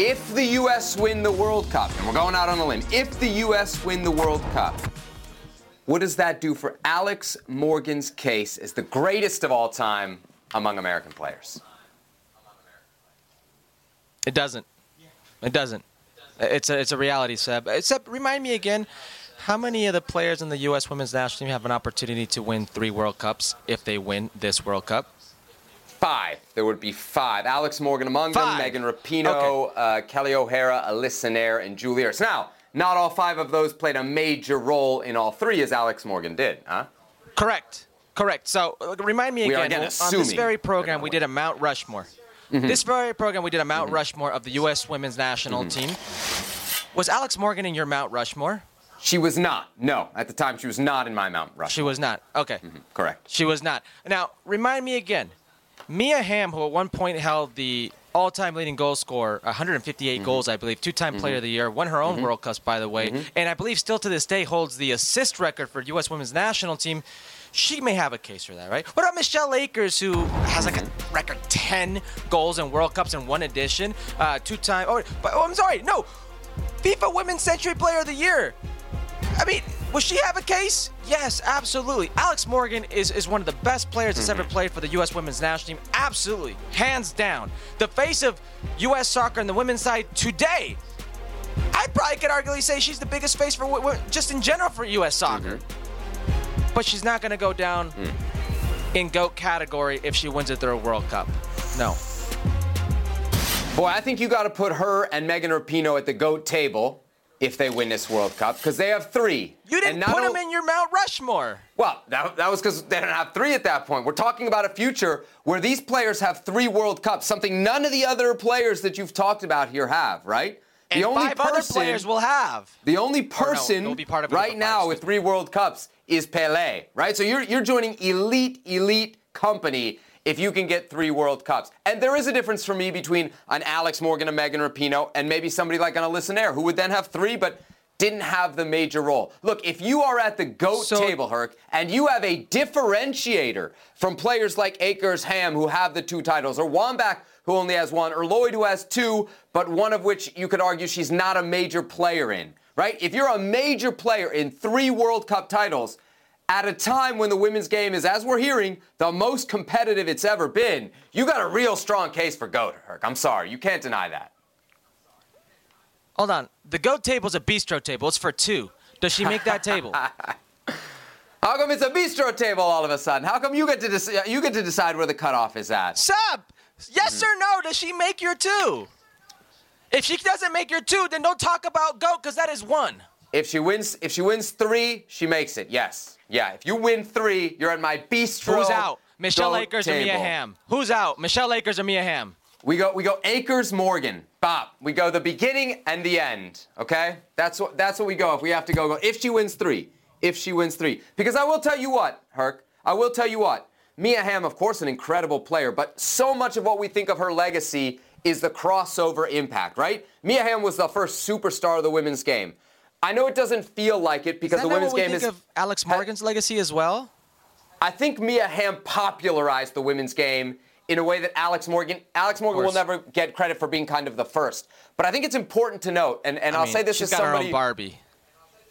If the U.S. win the World Cup, and we're going out on a limb, if the U.S. win the World Cup, what does that do for Alex Morgan's case as the greatest of all time among American players? It doesn't. It doesn't. It's a, it's a reality, Seb. Uh, Except, remind me again, how many of the players in the U.S. women's national team have an opportunity to win three World Cups if they win this World Cup? Five. There would be five. Alex Morgan among five. them, Megan Rapinoe, okay. uh, Kelly O'Hara, Alyssa Naeher, and Julie Ertz. Now, not all five of those played a major role in all three, as Alex Morgan did, huh? Correct. Correct. So remind me again. again on this very program, we did a Mount Rushmore. Mm-hmm. This very program, we did a Mount Rushmore of the U.S. Women's National Team. Was Alex Morgan in your Mount Rushmore? She was not. No, at the time she was not in my Mount Rushmore. She was not. Okay. Correct. She was not. Now, remind me again. Mia Hamm, who at one point held the all-time leading goal scorer, 158 Mm-hmm. goals, I believe, two-time Player of the Year, won her own World Cups, by the way, Mm-hmm. and I believe still to this day holds the assist record for U.S. Women's National Team. She may have a case for that, right? What about Michelle Akers, who has like a Mm-hmm. record 10 goals in World Cups in one edition, uh, two-time? Oh, but oh, I'm sorry, no, FIFA Women's Century Player of the Year. I mean, will she have a case? Yes, absolutely. Alex Morgan is, is one of the best players that's ever mm-hmm. played for the U.S. women's national team. Absolutely. Hands down. The face of U.S. soccer on the women's side today. I probably could arguably say she's the biggest face for just in general for U.S. soccer. Mm-hmm. But she's not going to go down mm. in GOAT category if she wins a third World Cup. No. Boy, I think you got to put her and Megan Rapinoe at the GOAT table if they win this World Cup because they have three. You didn't put o- them in your Mount Rushmore. Well, that, that was because they didn't have three at that point. We're talking about a future where these players have three World Cups, something none of the other players that you've talked about here have, right? And the only five other players will have. the only person they'll be part of right now five, with three World Cups is Pele, right? So you're you're joining elite, elite company if you can get three World Cups. And there is a difference for me between an Alex Morgan, a Megan Rapinoe, and maybe somebody like an Alyssa Naeher, who would then have three, but didn't have the major role. Look, if you are at the GOAT So- table, Herc, and you have a differentiator from players like Akers Hamm, who have the two titles, or Wambach, who only has one, or Lloyd, who has two, but one of which you could argue she's not a major player in, right? If you're a major player in three World Cup titles, at a time when the women's game is, as we're hearing, the most competitive it's ever been, you got a real strong case for GOAT, Herc. I'm sorry. You can't deny that. Hold on. The GOAT table's a bistro table. It's for two. Does she make that table? How come it's a bistro table all of a sudden? How come you get to dec- you get to decide where the cutoff is at? Seb, yes mm-hmm. or no? Does she make your two? If she doesn't make your two, then don't talk about GOAT because that is one. If she wins, if she wins three, she makes it. Yes, yeah. If you win three, you're at my bistro. Who's out? Michelle Akers or Mia table. Hamm? Who's out? Michelle Akers or Mia Hamm? We go, we go Akers Morgan, Bob. We go the beginning and the end. Okay, that's what that's what we go. If we have to go, go. If she wins three, if she wins three, because I will tell you what, Herc. I will tell you what. Mia Hamm, of course, an incredible player, but so much of what we think of her legacy is the crossover impact, right? Mia Hamm was the first superstar of the women's game. I know it doesn't feel like it because the women's game think is. of Alex Morgan's legacy as well? I think Mia Hamm popularized the women's game in a way that Alex Morgan Alex Morgan will never get credit for being kind of the first. But I think it's important to note, and, and I will say this she's as got her own Barbie.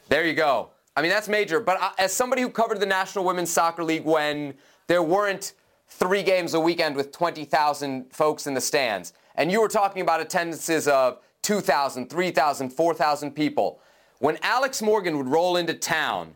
There you go. I mean, that's major. But I, as somebody who covered the National Women's Soccer League when there weren't three games a weekend with 20,000 folks in the stands, and you were talking about attendances of 2,000, 3,000, 4,000 people, when Alex Morgan would roll into town,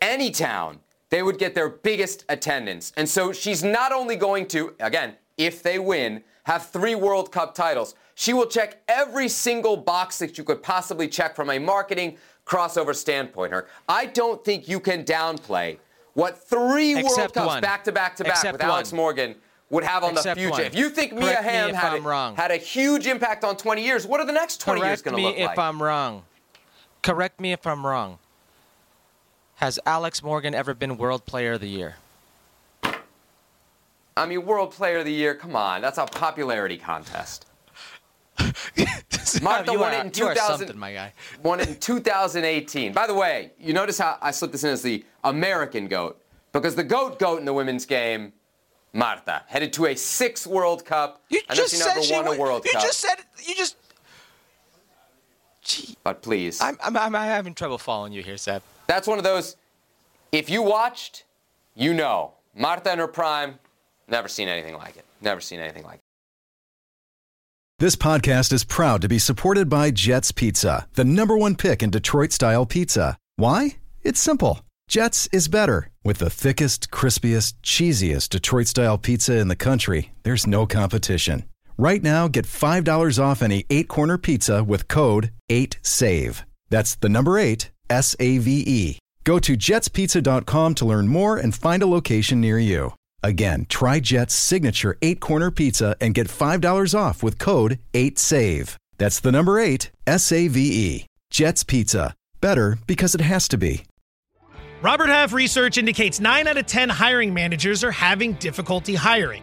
any town, they would get their biggest attendance. And so she's not only going to, again, if they win, have three World Cup titles, she will check every single box that you could possibly check from a marketing crossover standpoint. Her, I don't think you can downplay what three World Except Cups one. back to back to back Except with Alex. Morgan would have on Except the future. one. If you think Mia Correct me Hamm if had, a, had a huge impact on 20 years, what are the next 20 years Correct going to look like? me if? I'm wrong. Correct me if I'm wrong. Has Alex Morgan ever been World Player of the Year? I mean, World Player of the Year, come on, that's a popularity contest. Marta you won are, it in you are 2000 something, my guy. won it in 2018. By the way, you notice how I slipped this in as the American GOAT because the GOAT GOAT in the women's game, Marta, headed to a sixth World Cup. You know just she said never she won a World You Cup. just said you just. Gee, but please, I'm, I'm I'm having trouble following you here, Seb. that's one of those. If you watched, you know. Marta in her prime, never seen anything like it. Never seen anything like it. This podcast is proud to be supported by Jets Pizza, the number one pick in Detroit style pizza. Why? It's simple. Jets is better. With the thickest, crispiest, cheesiest Detroit style pizza in the country, there's no competition. Right now, get $5 off any eight corner pizza with code 8SAVE. That's the number eight, S A V E. Go to jetspizza.com to learn more and find a location near you. Again, try Jet's signature eight corner pizza and get $5 off with code 8SAVE. That's the number eight, S A V E. Jet's Pizza. Better because it has to be. Robert Half research indicates 9 out of 10 hiring managers are having difficulty hiring.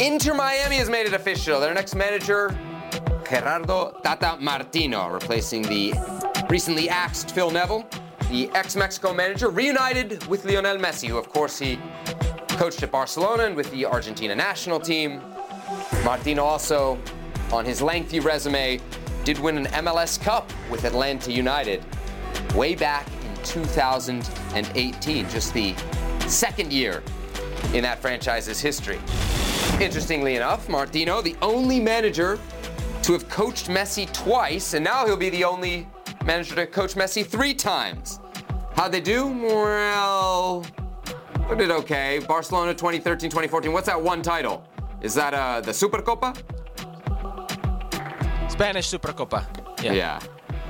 Inter Miami has made it official. Their next manager, Gerardo Tata Martino, replacing the recently axed Phil Neville, the ex-Mexico manager, reunited with Lionel Messi, who of course he coached at Barcelona and with the Argentina national team. Martino also, on his lengthy resume, did win an MLS Cup with Atlanta United way back in 2018, just the second year in that franchise's history. Interestingly enough, Martino, the only manager to have coached Messi twice, and now he'll be the only manager to coach Messi three times. How'd they do? Well, they did okay. Barcelona 2013 2014. What's that one title? Is that uh, the Supercopa? Spanish Supercopa. Yeah. Yeah.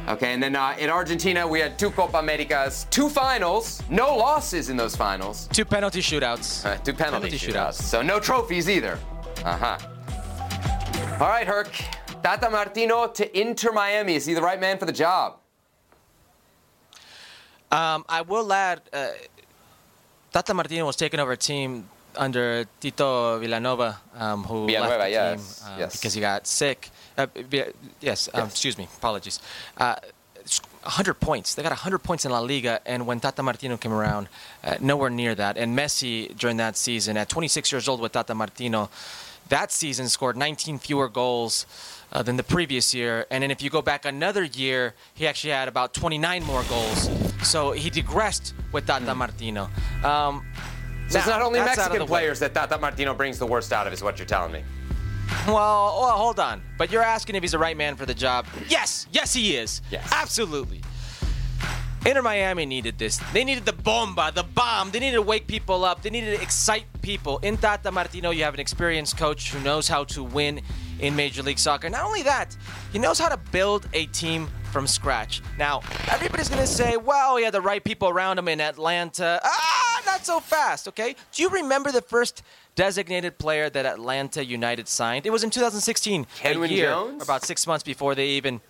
Okay, and then uh, in Argentina, we had two Copa Americas, two finals, no losses in those finals. Two penalty shootouts. Uh, two penalty, Penalty shootouts. shootouts. So no trophies either. Uh huh. All right, Herc. Tata Martino to Inter Miami. Is he the right man for the job? Um, I will add, uh, Tata Martino was taking over a team under Tito Vilanova, um, who Villanueva, left the yes, team um, yes. because he got sick. Uh, yes, um, Yes. excuse me, apologies. Uh, 100 points. They got 100 points in La Liga, and when Tata Martino came around, uh, nowhere near that. And Messi, during that season, at 26 years old with Tata Martino, that season scored 19 fewer goals uh, than the previous year. And then if you go back another year, he actually had about 29 more goals. So he digressed with Tata Martino. Um, So it's not only that's out of Mexican the way. players that Tata Martino brings the worst out of, is what you're telling me. Well, well, hold on. But you're asking if he's the right man for the job. Yes, yes, he is. Yes. Absolutely. Inter Miami needed this. They needed the bomba, the bomb. They needed to wake people up. They needed to excite people. In Tata Martino, you have an experienced coach who knows how to win in Major League Soccer. Not only that, he knows how to build a team from scratch. Now, everybody's going to say, well, he had the right people around him in Atlanta. Ah, not so fast, okay? Do you remember the first designated player that Atlanta United signed? It was in 2016. Kenwyne year, Jones? About six months before they even.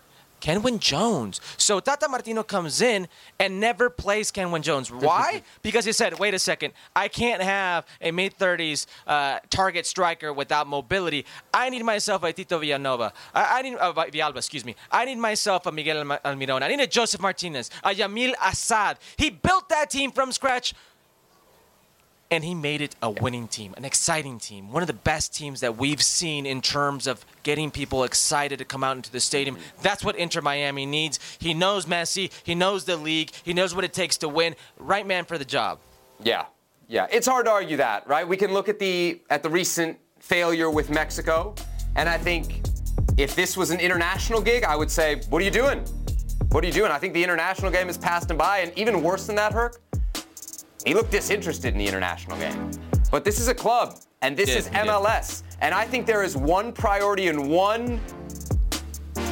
Kenwyne Jones. So Tata Martino comes in and never plays Kenwyne Jones. Why? because he said, wait a second, I can't have a mid 30s uh, target striker without mobility. I need myself a Tito Vilanova. I, I need uh, Villalba, excuse me. I need myself a Miguel Almiron. I need a Josef Martinez, a Yamil Asad. He built that team from scratch and he made it a winning team, an exciting team, one of the best teams that we've seen in terms of getting people excited to come out into the stadium. That's what Inter Miami needs. He knows Messi, he knows the league, he knows what it takes to win. Right man for the job. Yeah, yeah. It's hard to argue that, right? We can look at the at the recent failure with Mexico, and I think if this was an international gig, I would say, "What are you doing? What are you doing?" I think the international game has passed by, and even worse than that, Herc, he looked disinterested in the international game. But this is a club, and this is. MLS, and I think there is one priority and one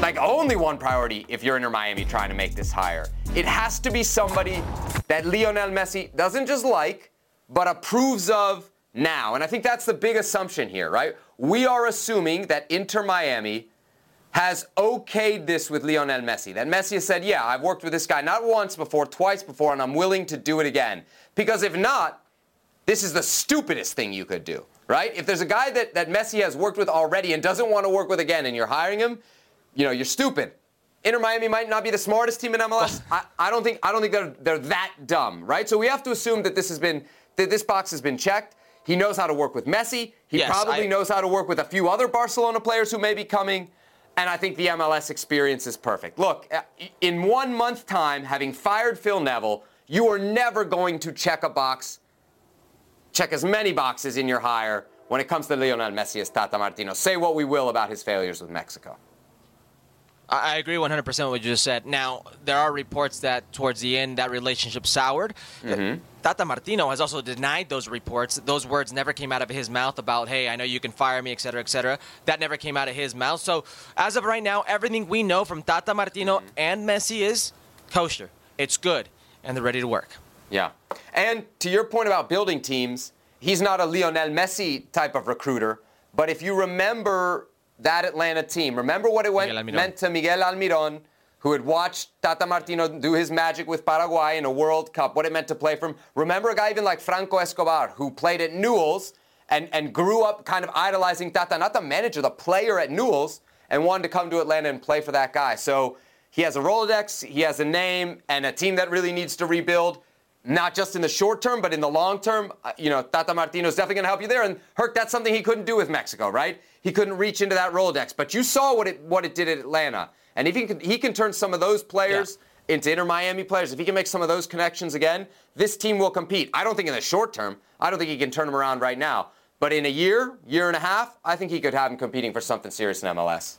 like only one priority if you're Inter Miami trying to make this hire. It has to be somebody that Lionel Messi doesn't just like, but approves of now. And I think that's the big assumption here, right? We are assuming that Inter Miami has okayed this with Lionel Messi. That Messi has said, yeah, I've worked with this guy not once before, twice before, and I'm willing to do it again. Because if not, this is the stupidest thing you could do, right? If there's a guy that, that Messi has worked with already and doesn't want to work with again and you're hiring him, you know, you're stupid. Inter Miami might not be the smartest team in MLS. I, I don't think I don't think they're they're that dumb, right? So we have to assume that this has been that this box has been checked. He knows how to work with Messi. He Yes, probably I- knows how to work with a few other Barcelona players who may be coming. and I think the MLS experience is perfect. Look, uh, in one month time, having fired Phil Neville, you are never going to check a box, check as many boxes in your hire when it comes to Lionel Messi as Tata Martino. Say what we will about his failures with Mexico. I agree 100% with what you just said. Now, there are reports that towards the end that relationship soured. Mm-hmm. Tata Martino has also denied those reports. Those words never came out of his mouth about, hey, I know you can fire me, et cetera, et cetera. That never came out of his mouth. So, as of right now, everything we know from Tata Martino mm-hmm. and Messi is kosher. It's good, and they're ready to work. Yeah. And to your point about building teams, he's not a Lionel Messi type of recruiter. But if you remember that Atlanta team. Remember what it went, meant to Miguel Almiron, who had watched Tata Martino do his magic with Paraguay in a World Cup, what it meant to play for him. Remember a guy even like Franco Escobar, who played at Newell's and, and grew up kind of idolizing Tata, not the manager, the player at Newell's, and wanted to come to Atlanta and play for that guy. So he has a Rolodex, he has a name, and a team that really needs to rebuild not just in the short term, but in the long term, uh, you know, Tata Martino is definitely going to help you there. And Herc, that's something he couldn't do with Mexico, right? He couldn't reach into that Rolodex. But you saw what it what it did at Atlanta, and if he can he can turn some of those players yeah. into Inter Miami players, if he can make some of those connections again, this team will compete. I don't think in the short term, I don't think he can turn them around right now. But in a year, year and a half, I think he could have him competing for something serious in MLS.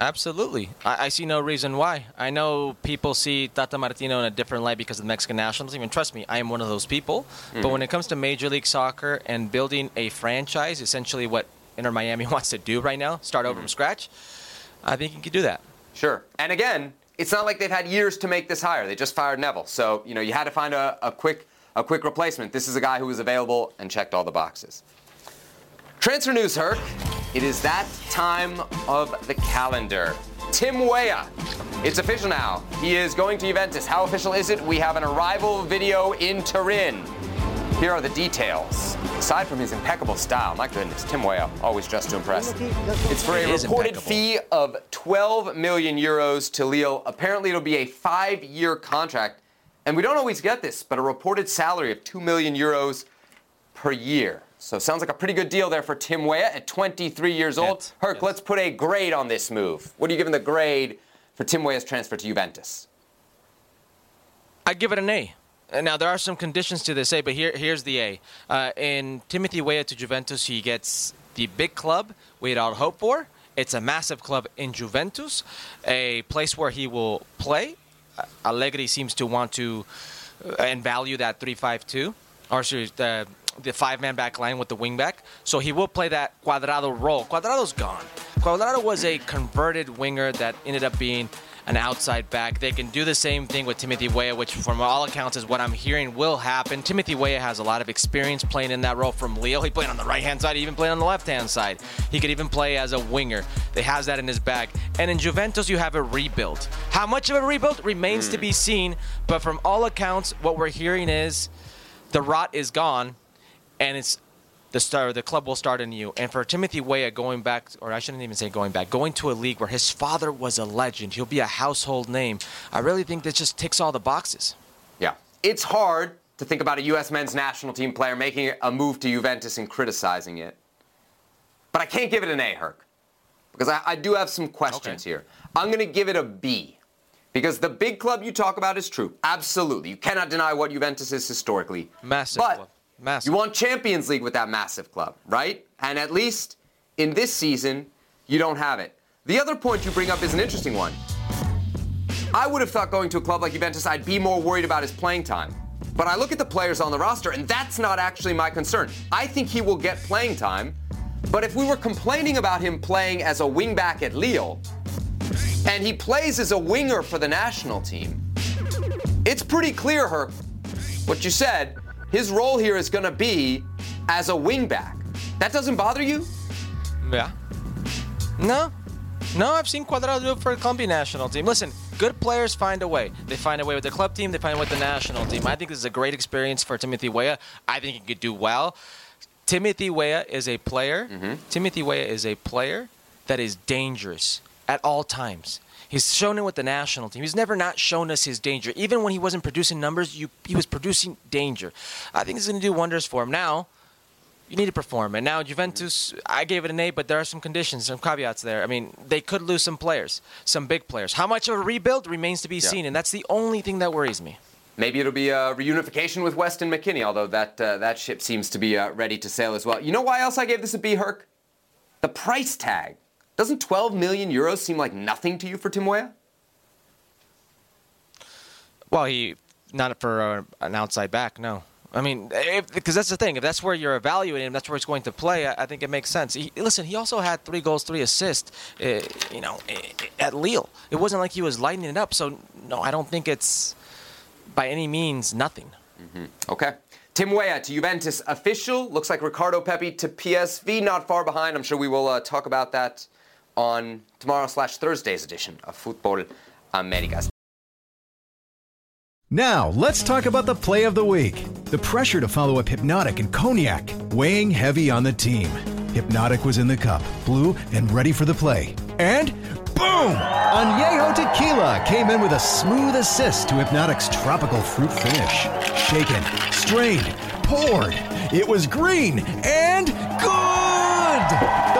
Absolutely. I, I, see no reason why. I know people see Tata Martino in a different light because of the Mexican national team, and trust me, I am one of those people. Mm-hmm. But when it comes to Major League Soccer and building a franchise, essentially what Inter Miami wants to do right now, start over mm-hmm. from scratch, I think you could do that. Sure. And again, it's not like they've had years to make this hire. They just fired Neville. So, you know, you had to find a, a quick a quick replacement. This is a guy who was available and checked all the boxes. Transfer news, Herc. It is that time of the calendar. Tim Weah. It's official now. He is going to Juventus. How official is it? We have an arrival video in Turin. Here are the details. Aside from his impeccable style, my goodness, Tim Weah, always dressed to impress. It's for a reported fee of 12 million euros to Lille. Apparently, it'll be a five year contract. And we don't always get this, but a reported salary of 2 million euros per year. So sounds like a pretty good deal there for Tim Weah at 23 years old. Yes. Herc, yes. let's put a grade on this move. What are you giving the grade for Tim Weah's transfer to Juventus? I give it an A. Now there are some conditions to this A, but here here's the A. Uh, in Timothy Weah to Juventus, he gets the big club we had all hoped for. It's a massive club in Juventus, a place where he will play. Uh, Allegri seems to want to uh, and value that three-five-two, or sorry, the the five man back line with the wing back. So he will play that Cuadrado role. Cuadrado's gone. Cuadrado was a converted winger that ended up being an outside back. They can do the same thing with Timothy Weah, which from all accounts is what I'm hearing will happen. Timothy Weah has a lot of experience playing in that role from Lille. He played on the right hand side, he even played on the left hand side. He could even play as a winger. They has that in his bag. And in Juventus, you have a rebuild. How much of a rebuild remains mm. to be seen, but from all accounts, what we're hearing is the rot is gone and it's the start the club will start anew. And for Timothy Weah going back, or I shouldn't even say going back, going to a league where his father was a legend, he'll be a household name. I really think that just ticks all the boxes. Yeah, it's hard to think about a U.S. men's national team player making a move to Juventus and criticizing it, but I can't give it an A, Herc, because I, I do have some questions okay. here. I'm going to give it a B. Because the big club you talk about is true. Absolutely. You cannot deny what Juventus is historically. Massive but club Massive. You want Champions League with that massive club, right? And at least in this season, you don't have it. The other point you bring up is an interesting one. I would have thought going to a club like Juventus, I'd be more worried about his playing time. But I look at the players on the roster, and that's not actually my concern. I think he will get playing time. But if we were complaining about him playing as a wingback at Lille, and he plays as a winger for the national team, it's pretty clear, Herc, what you said, his role here is going to be as a wingback. That doesn't bother you? Yeah. No. No, I've seen Cuadrado do it for the Colombian national team. Listen, good players find a way. They find a way with the club team, they find a way with the national team. I think this is a great experience for Timothy Weah. I think he could do well. Timothy Weah is a player. Mm-hmm. Timothy Weah is a player that is dangerous at all times. He's shown it with the national team. He's never not shown us his danger. Even when he wasn't producing numbers, you, he was producing danger. I think it's going to do wonders for him. Now, you need to perform. And now Juventus, I gave it an eight, but there are some conditions, some caveats there. I mean, they could lose some players, some big players. How much of a rebuild remains to be seen, and that's the only thing that worries me. Maybe it'll be a reunification with Weston McKennie, although that uh, that ship seems to be uh, ready to sail as well. You know why else I gave this a B, Herc? The price tag. Doesn't 12 million euros seem like nothing to you for Tim Weah? Well, he not for uh, an outside back, no. I mean, because that's the thing. If that's where you're evaluating him, that's where he's going to play. I, I think it makes sense. He, listen, he also had three goals, three assists. Uh, you know, at Lille, it wasn't like he was lighting it up. So no, I don't think it's by any means nothing. Mm-hmm. Okay. Tim Weah to Juventus official. Looks like Ricardo Pepi to PSV, not far behind. I'm sure we will uh, talk about that on tomorrow slash Thursday's edition of Futbol Americas. Now, let's talk about the play of the week. The pressure to follow up Hypnotic and Cognac, weighing heavy on the team. Hypnotic was in the cup, blue, and ready for the play. And boom! Añejo Tequila came in with a smooth assist to Hypnotic's tropical fruit finish. Shaken, strained, poured. It was green and good!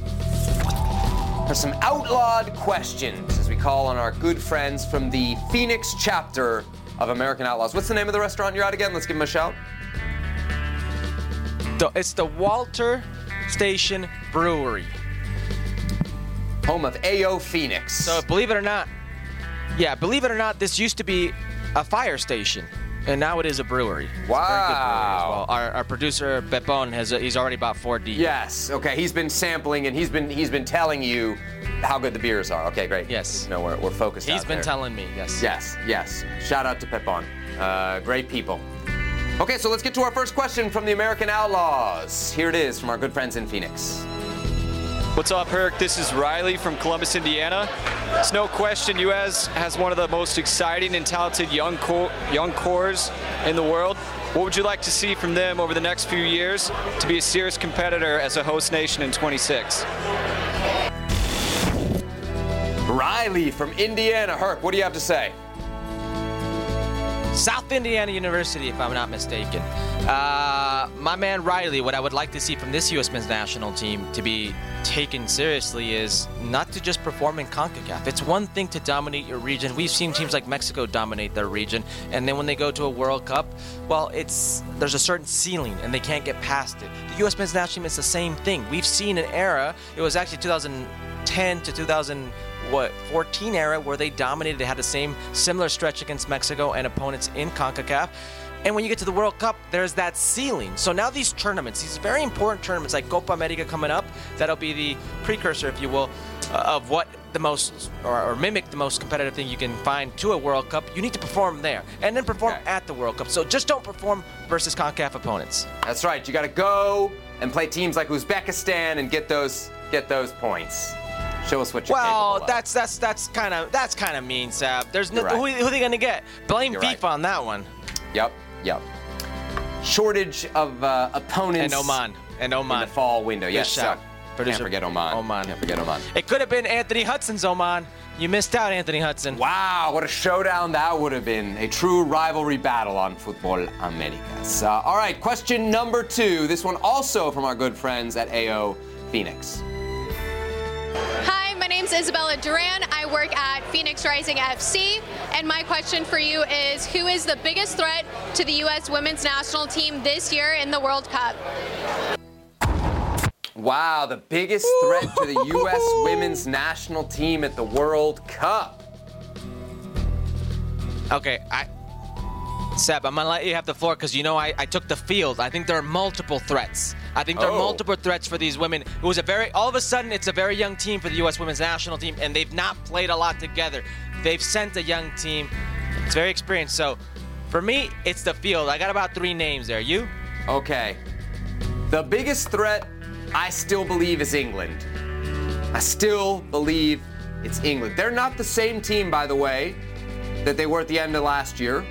for some outlawed questions, as we call on our good friends from the Phoenix chapter of American Outlaws. What's the name of the restaurant you're at again? Let's give them a shout. It's the Walter Station Brewery. Home of AO Phoenix. So believe it or not, yeah, believe it or not, this used to be a fire station. And now it is a brewery. Wow. A well. Our, our, producer Pepon has a, he's already bought four deep. Yes. Okay. He's been sampling and he's been he's been telling you how good the beers are. Okay. Great. Yes. No, we're, we're focused. He's been there. telling me. Yes. Yes. Yes. Shout out to Pepon. Uh, great people. Okay. So let's get to our first question from the American Outlaws. Here it is from our good friends in Phoenix. What's up, Herc? This is Riley from Columbus, Indiana. It's no question US has one of the most exciting and talented young core, young cores in the world. What would you like to see from them over the next few years to be a serious competitor as a host nation in 26? Riley from Indiana. Herc, what do you have to say? South Indiana University, if I'm not mistaken. Uh, my man Riley, what I would like to see from this U.S. men's national team to be taken seriously is not to just perform in CONCACAF. It's one thing to dominate your region. We've seen teams like Mexico dominate their region, and then when they go to a World Cup, well, it's there's a certain ceiling, and they can't get past it. The U.S. men's national team is the same thing. We've seen an era. It was actually 2010 to 2000 what 14 era where they dominated. They had the same similar stretch against Mexico and opponents in CONCACAF. And when you get to the World Cup, there's that ceiling. So now these tournaments, these very important tournaments like Copa America coming up, that'll be the precursor, if you will, uh, of what the most or, or, mimic the most competitive thing you can find to a World Cup. You need to perform there and then perform okay. at the World Cup. So just don't perform versus CONCACAF opponents. That's right. You got to go and play teams like Uzbekistan and get those get those points. Show us what you're well, that's that's that's kind of that's kind of mean, Seb. There's no, who, who, are they gonna get? Blame you're FIFA right. on that one. Yep, yep. Shortage of uh, opponents. And Oman. And Oman. In the fall window. Yes. Shot. Producer, Can't forget Oman. Oman. Can't forget Oman. It could have been Anthony Hudson's Oman. You missed out, Anthony Hudson. Wow, what a showdown that would have been. A true rivalry battle on Futbol Americas. Uh, all right, question number two. This one also from our good friends at AO Phoenix. Hi, my name is Isabella Duran. I work at Phoenix Rising FC, and my question for you is who is the biggest threat to the U.S. women's national team this year in the World Cup? Wow, the biggest threat to the U.S. women's national team at the World Cup. Okay, I. Seb, I'm gonna let you have the floor because you know I, I took the field. I think there are multiple threats. I think there are Oh. multiple threats for these women. It was a very all of a sudden it's a very young team for the U.S. women's national team, and they've not played a lot together. They've sent a young team. It's very experienced. So, for me, it's the field. I got about three names there. You? Okay. The biggest threat, I still believe, is England. I still believe it's England. They're not the same team, by the way, that they were at the end of last year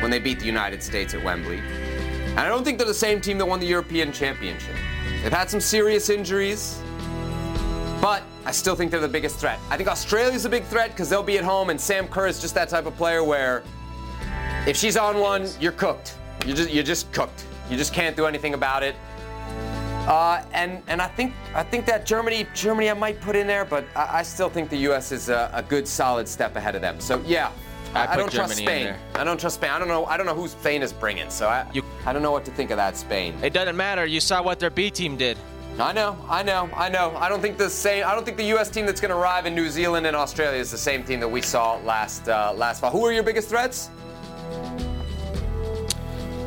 when they beat the United States at Wembley. And I don't think they're the same team that won the European Championship. They've had some serious injuries, but I still think they're the biggest threat. I think Australia's a big threat because they'll be at home, and Sam Kerr is just that type of player where if she's on one, you're cooked. You're just, you're just cooked. You just can't do anything about it. Uh, and and I think I think that Germany Germany I might put in there, but I, I still think the U.S. is a, a good solid step ahead of them. So yeah, I I, put don't trust Germany in Spain. I don't trust Spain. I don't know I don't know who Spain is bringing. So I You- I don't know what to think of that Spain. It doesn't matter. You saw what their B team did. I know, I know, I know. I don't think the same. I don't think the U.S. team that's going to arrive in New Zealand and Australia is the same team that we saw last uh, last fall. Who are your biggest threats?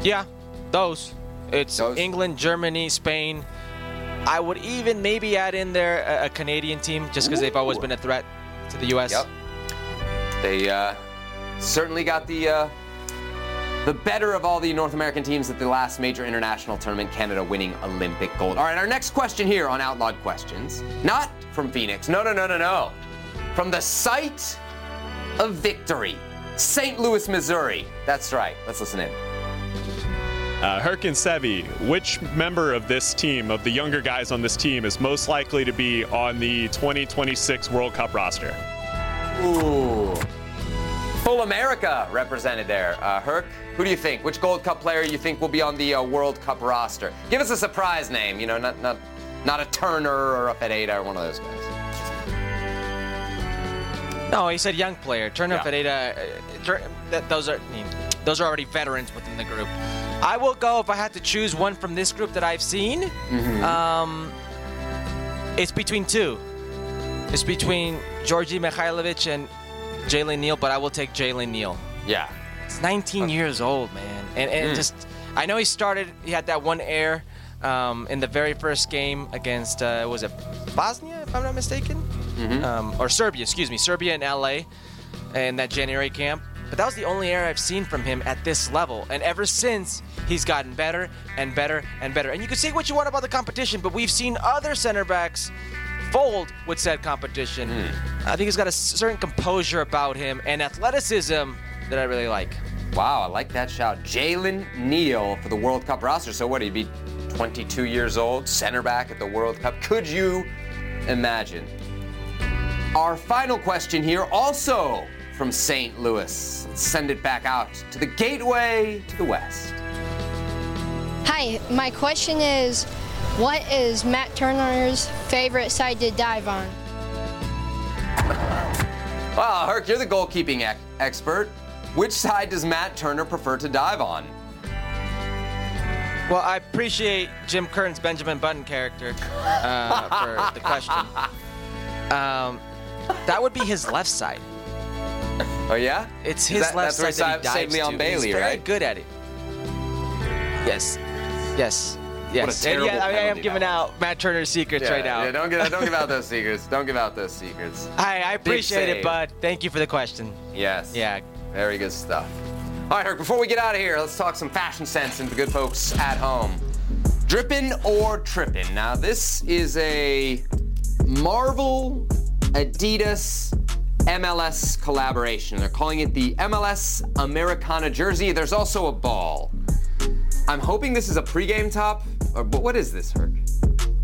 Yeah, those. It's Those? England, Germany, Spain. I would even maybe add in there a, a Canadian team just because they've always been a threat to the U.S. Yep. They uh, certainly got the uh, the better of all the North American teams at the last major international tournament, Canada winning Olympic gold. All right, our next question here on Outlawed Questions, not from Phoenix. No, no, no, no, no. From the site of victory, St. Louis, Missouri. That's right. Let's listen in. Uh, Herc and Sebi, which member of this team, of the younger guys on this team, is most likely to be on the 2026 World Cup roster? Ooh. Futbol America represented there. Uh, Herc, who do you think? Which Gold Cup player you think will be on the uh, World Cup roster? Give us a surprise name. You know, not not not a Turner or a Ferreira or one of those guys. No, he said young player. Turner Yeah. Ferreira. Uh, Tur- that, those are I mean, those are already veterans within the group. I will go if I had to choose one from this group that I've seen. Mm-hmm. Um, it's between two. It's between Djordje Mihailovic and Jalen Neal, but I will take Jalen Neal. Yeah. He's 19 years old, man, and and just I know he started. He had that one air um, in the very first game against uh, was it Bosnia, if I'm not mistaken, um, or Serbia, excuse me, Serbia in LA, in that January camp. But that was the only air I've seen from him at this level, and ever since he's gotten better and better and better. And you can say what you want about the competition, but we've seen other center backs fold with said competition. Hmm. I think he's got a certain composure about him and athleticism that I really like. Wow, I like that shout. Jalen Neal for the World Cup roster. So what? He'd be 22 years old, center back at the World Cup. Could you imagine? Our final question here, also from St. Louis. Let's send it back out to the gateway to the West. Hi, my question is what is Matt Turner's favorite side to dive on? Wow, Herc, you're the goalkeeping ec- expert. Which side does Matt Turner prefer to dive on? Well, I appreciate Jim Kern's Benjamin Button character uh, for the question. Um, that would be his left side. Oh yeah? It's his that- left that's side where that he Sa- dives saved Leon to. Bailey, He's very right? good at it. Yes, yes, yes. And terrible yeah, I, I am giving out Matt Turner's secrets right now. Yeah, don't give, don't give out those secrets. Don't give out those secrets. I, I appreciate it, bud. Thank you for the question. Yes. Yeah. Very good stuff. All right, Herc, before we get out of here, let's talk some fashion sense and the good folks at home. Drippin' or trippin'? Now, this is a Marvel Adidas MLS collaboration. They're calling it the MLS Americana jersey. There's also a ball. I'm hoping this is a pregame top. Or but what is this, Herc?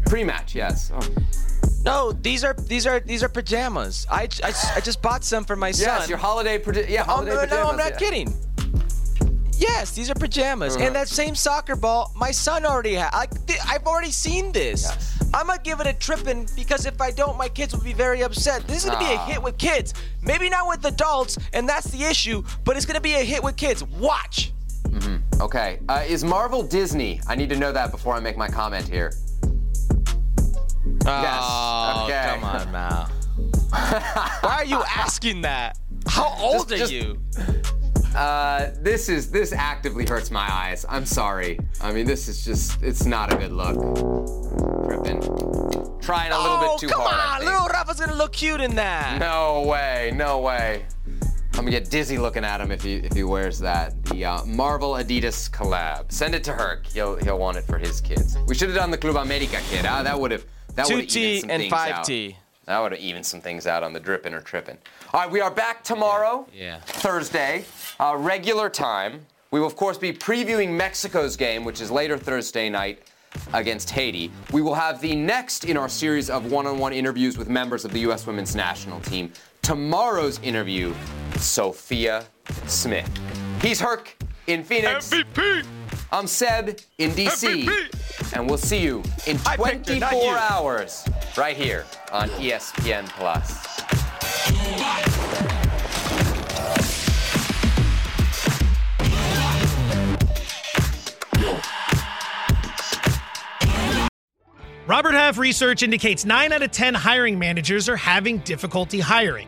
Pre-match, yes. Oh. No, these are these are these are pajamas. I, I, I just bought some for my son. Yes, your holiday, proje- yeah, Oh, holiday no, no, pajamas. I'm not yeah. kidding. Yes, these are pajamas. Uh-huh. And that same soccer ball, my son already had. I've already seen this. Yes. I'm gonna give it a tripping because if I don't, my kids will be very upset. This is gonna be a Ah. hit with kids. Maybe not with adults, and that's the issue, but it's gonna be a hit with kids. Watch. Okay. Uh, is Marvel Disney? I need to know that before I make my comment here. Oh, Okay. come on now. Why are you asking that? How old Just- are just- you? Uh, this is this actively hurts my eyes. I'm sorry. I mean, this is just it's not a good look. Tripping. Trying a little oh, bit too come hard. I on. Little Rafa's gonna look cute in that. No way, no way. I'm gonna get dizzy looking at him if he if he wears that. The uh, Marvel Adidas collab. Send it to Herc. He'll he'll want it for his kids. We should have done the Club America kid. Huh? That would have that would have 2T some and things 5T. out. That would have evened some things out on the dripping or tripping. All right, we are back tomorrow. Yeah. Thursday, uh, regular time. We will of course be previewing Mexico's game, which is later Thursday night against Haiti. We will have the next in our series of one-on-one interviews with members of the U.S. Women's National Team. Tomorrow's interview, Sophia Smith. He's Herc in Phoenix. MVP. I'm Seb in DC. And we'll see you in I picked her, 24 not you. hours right here on ESPN Plus. Robert Half research indicates 9 out of 10 hiring managers are having difficulty hiring.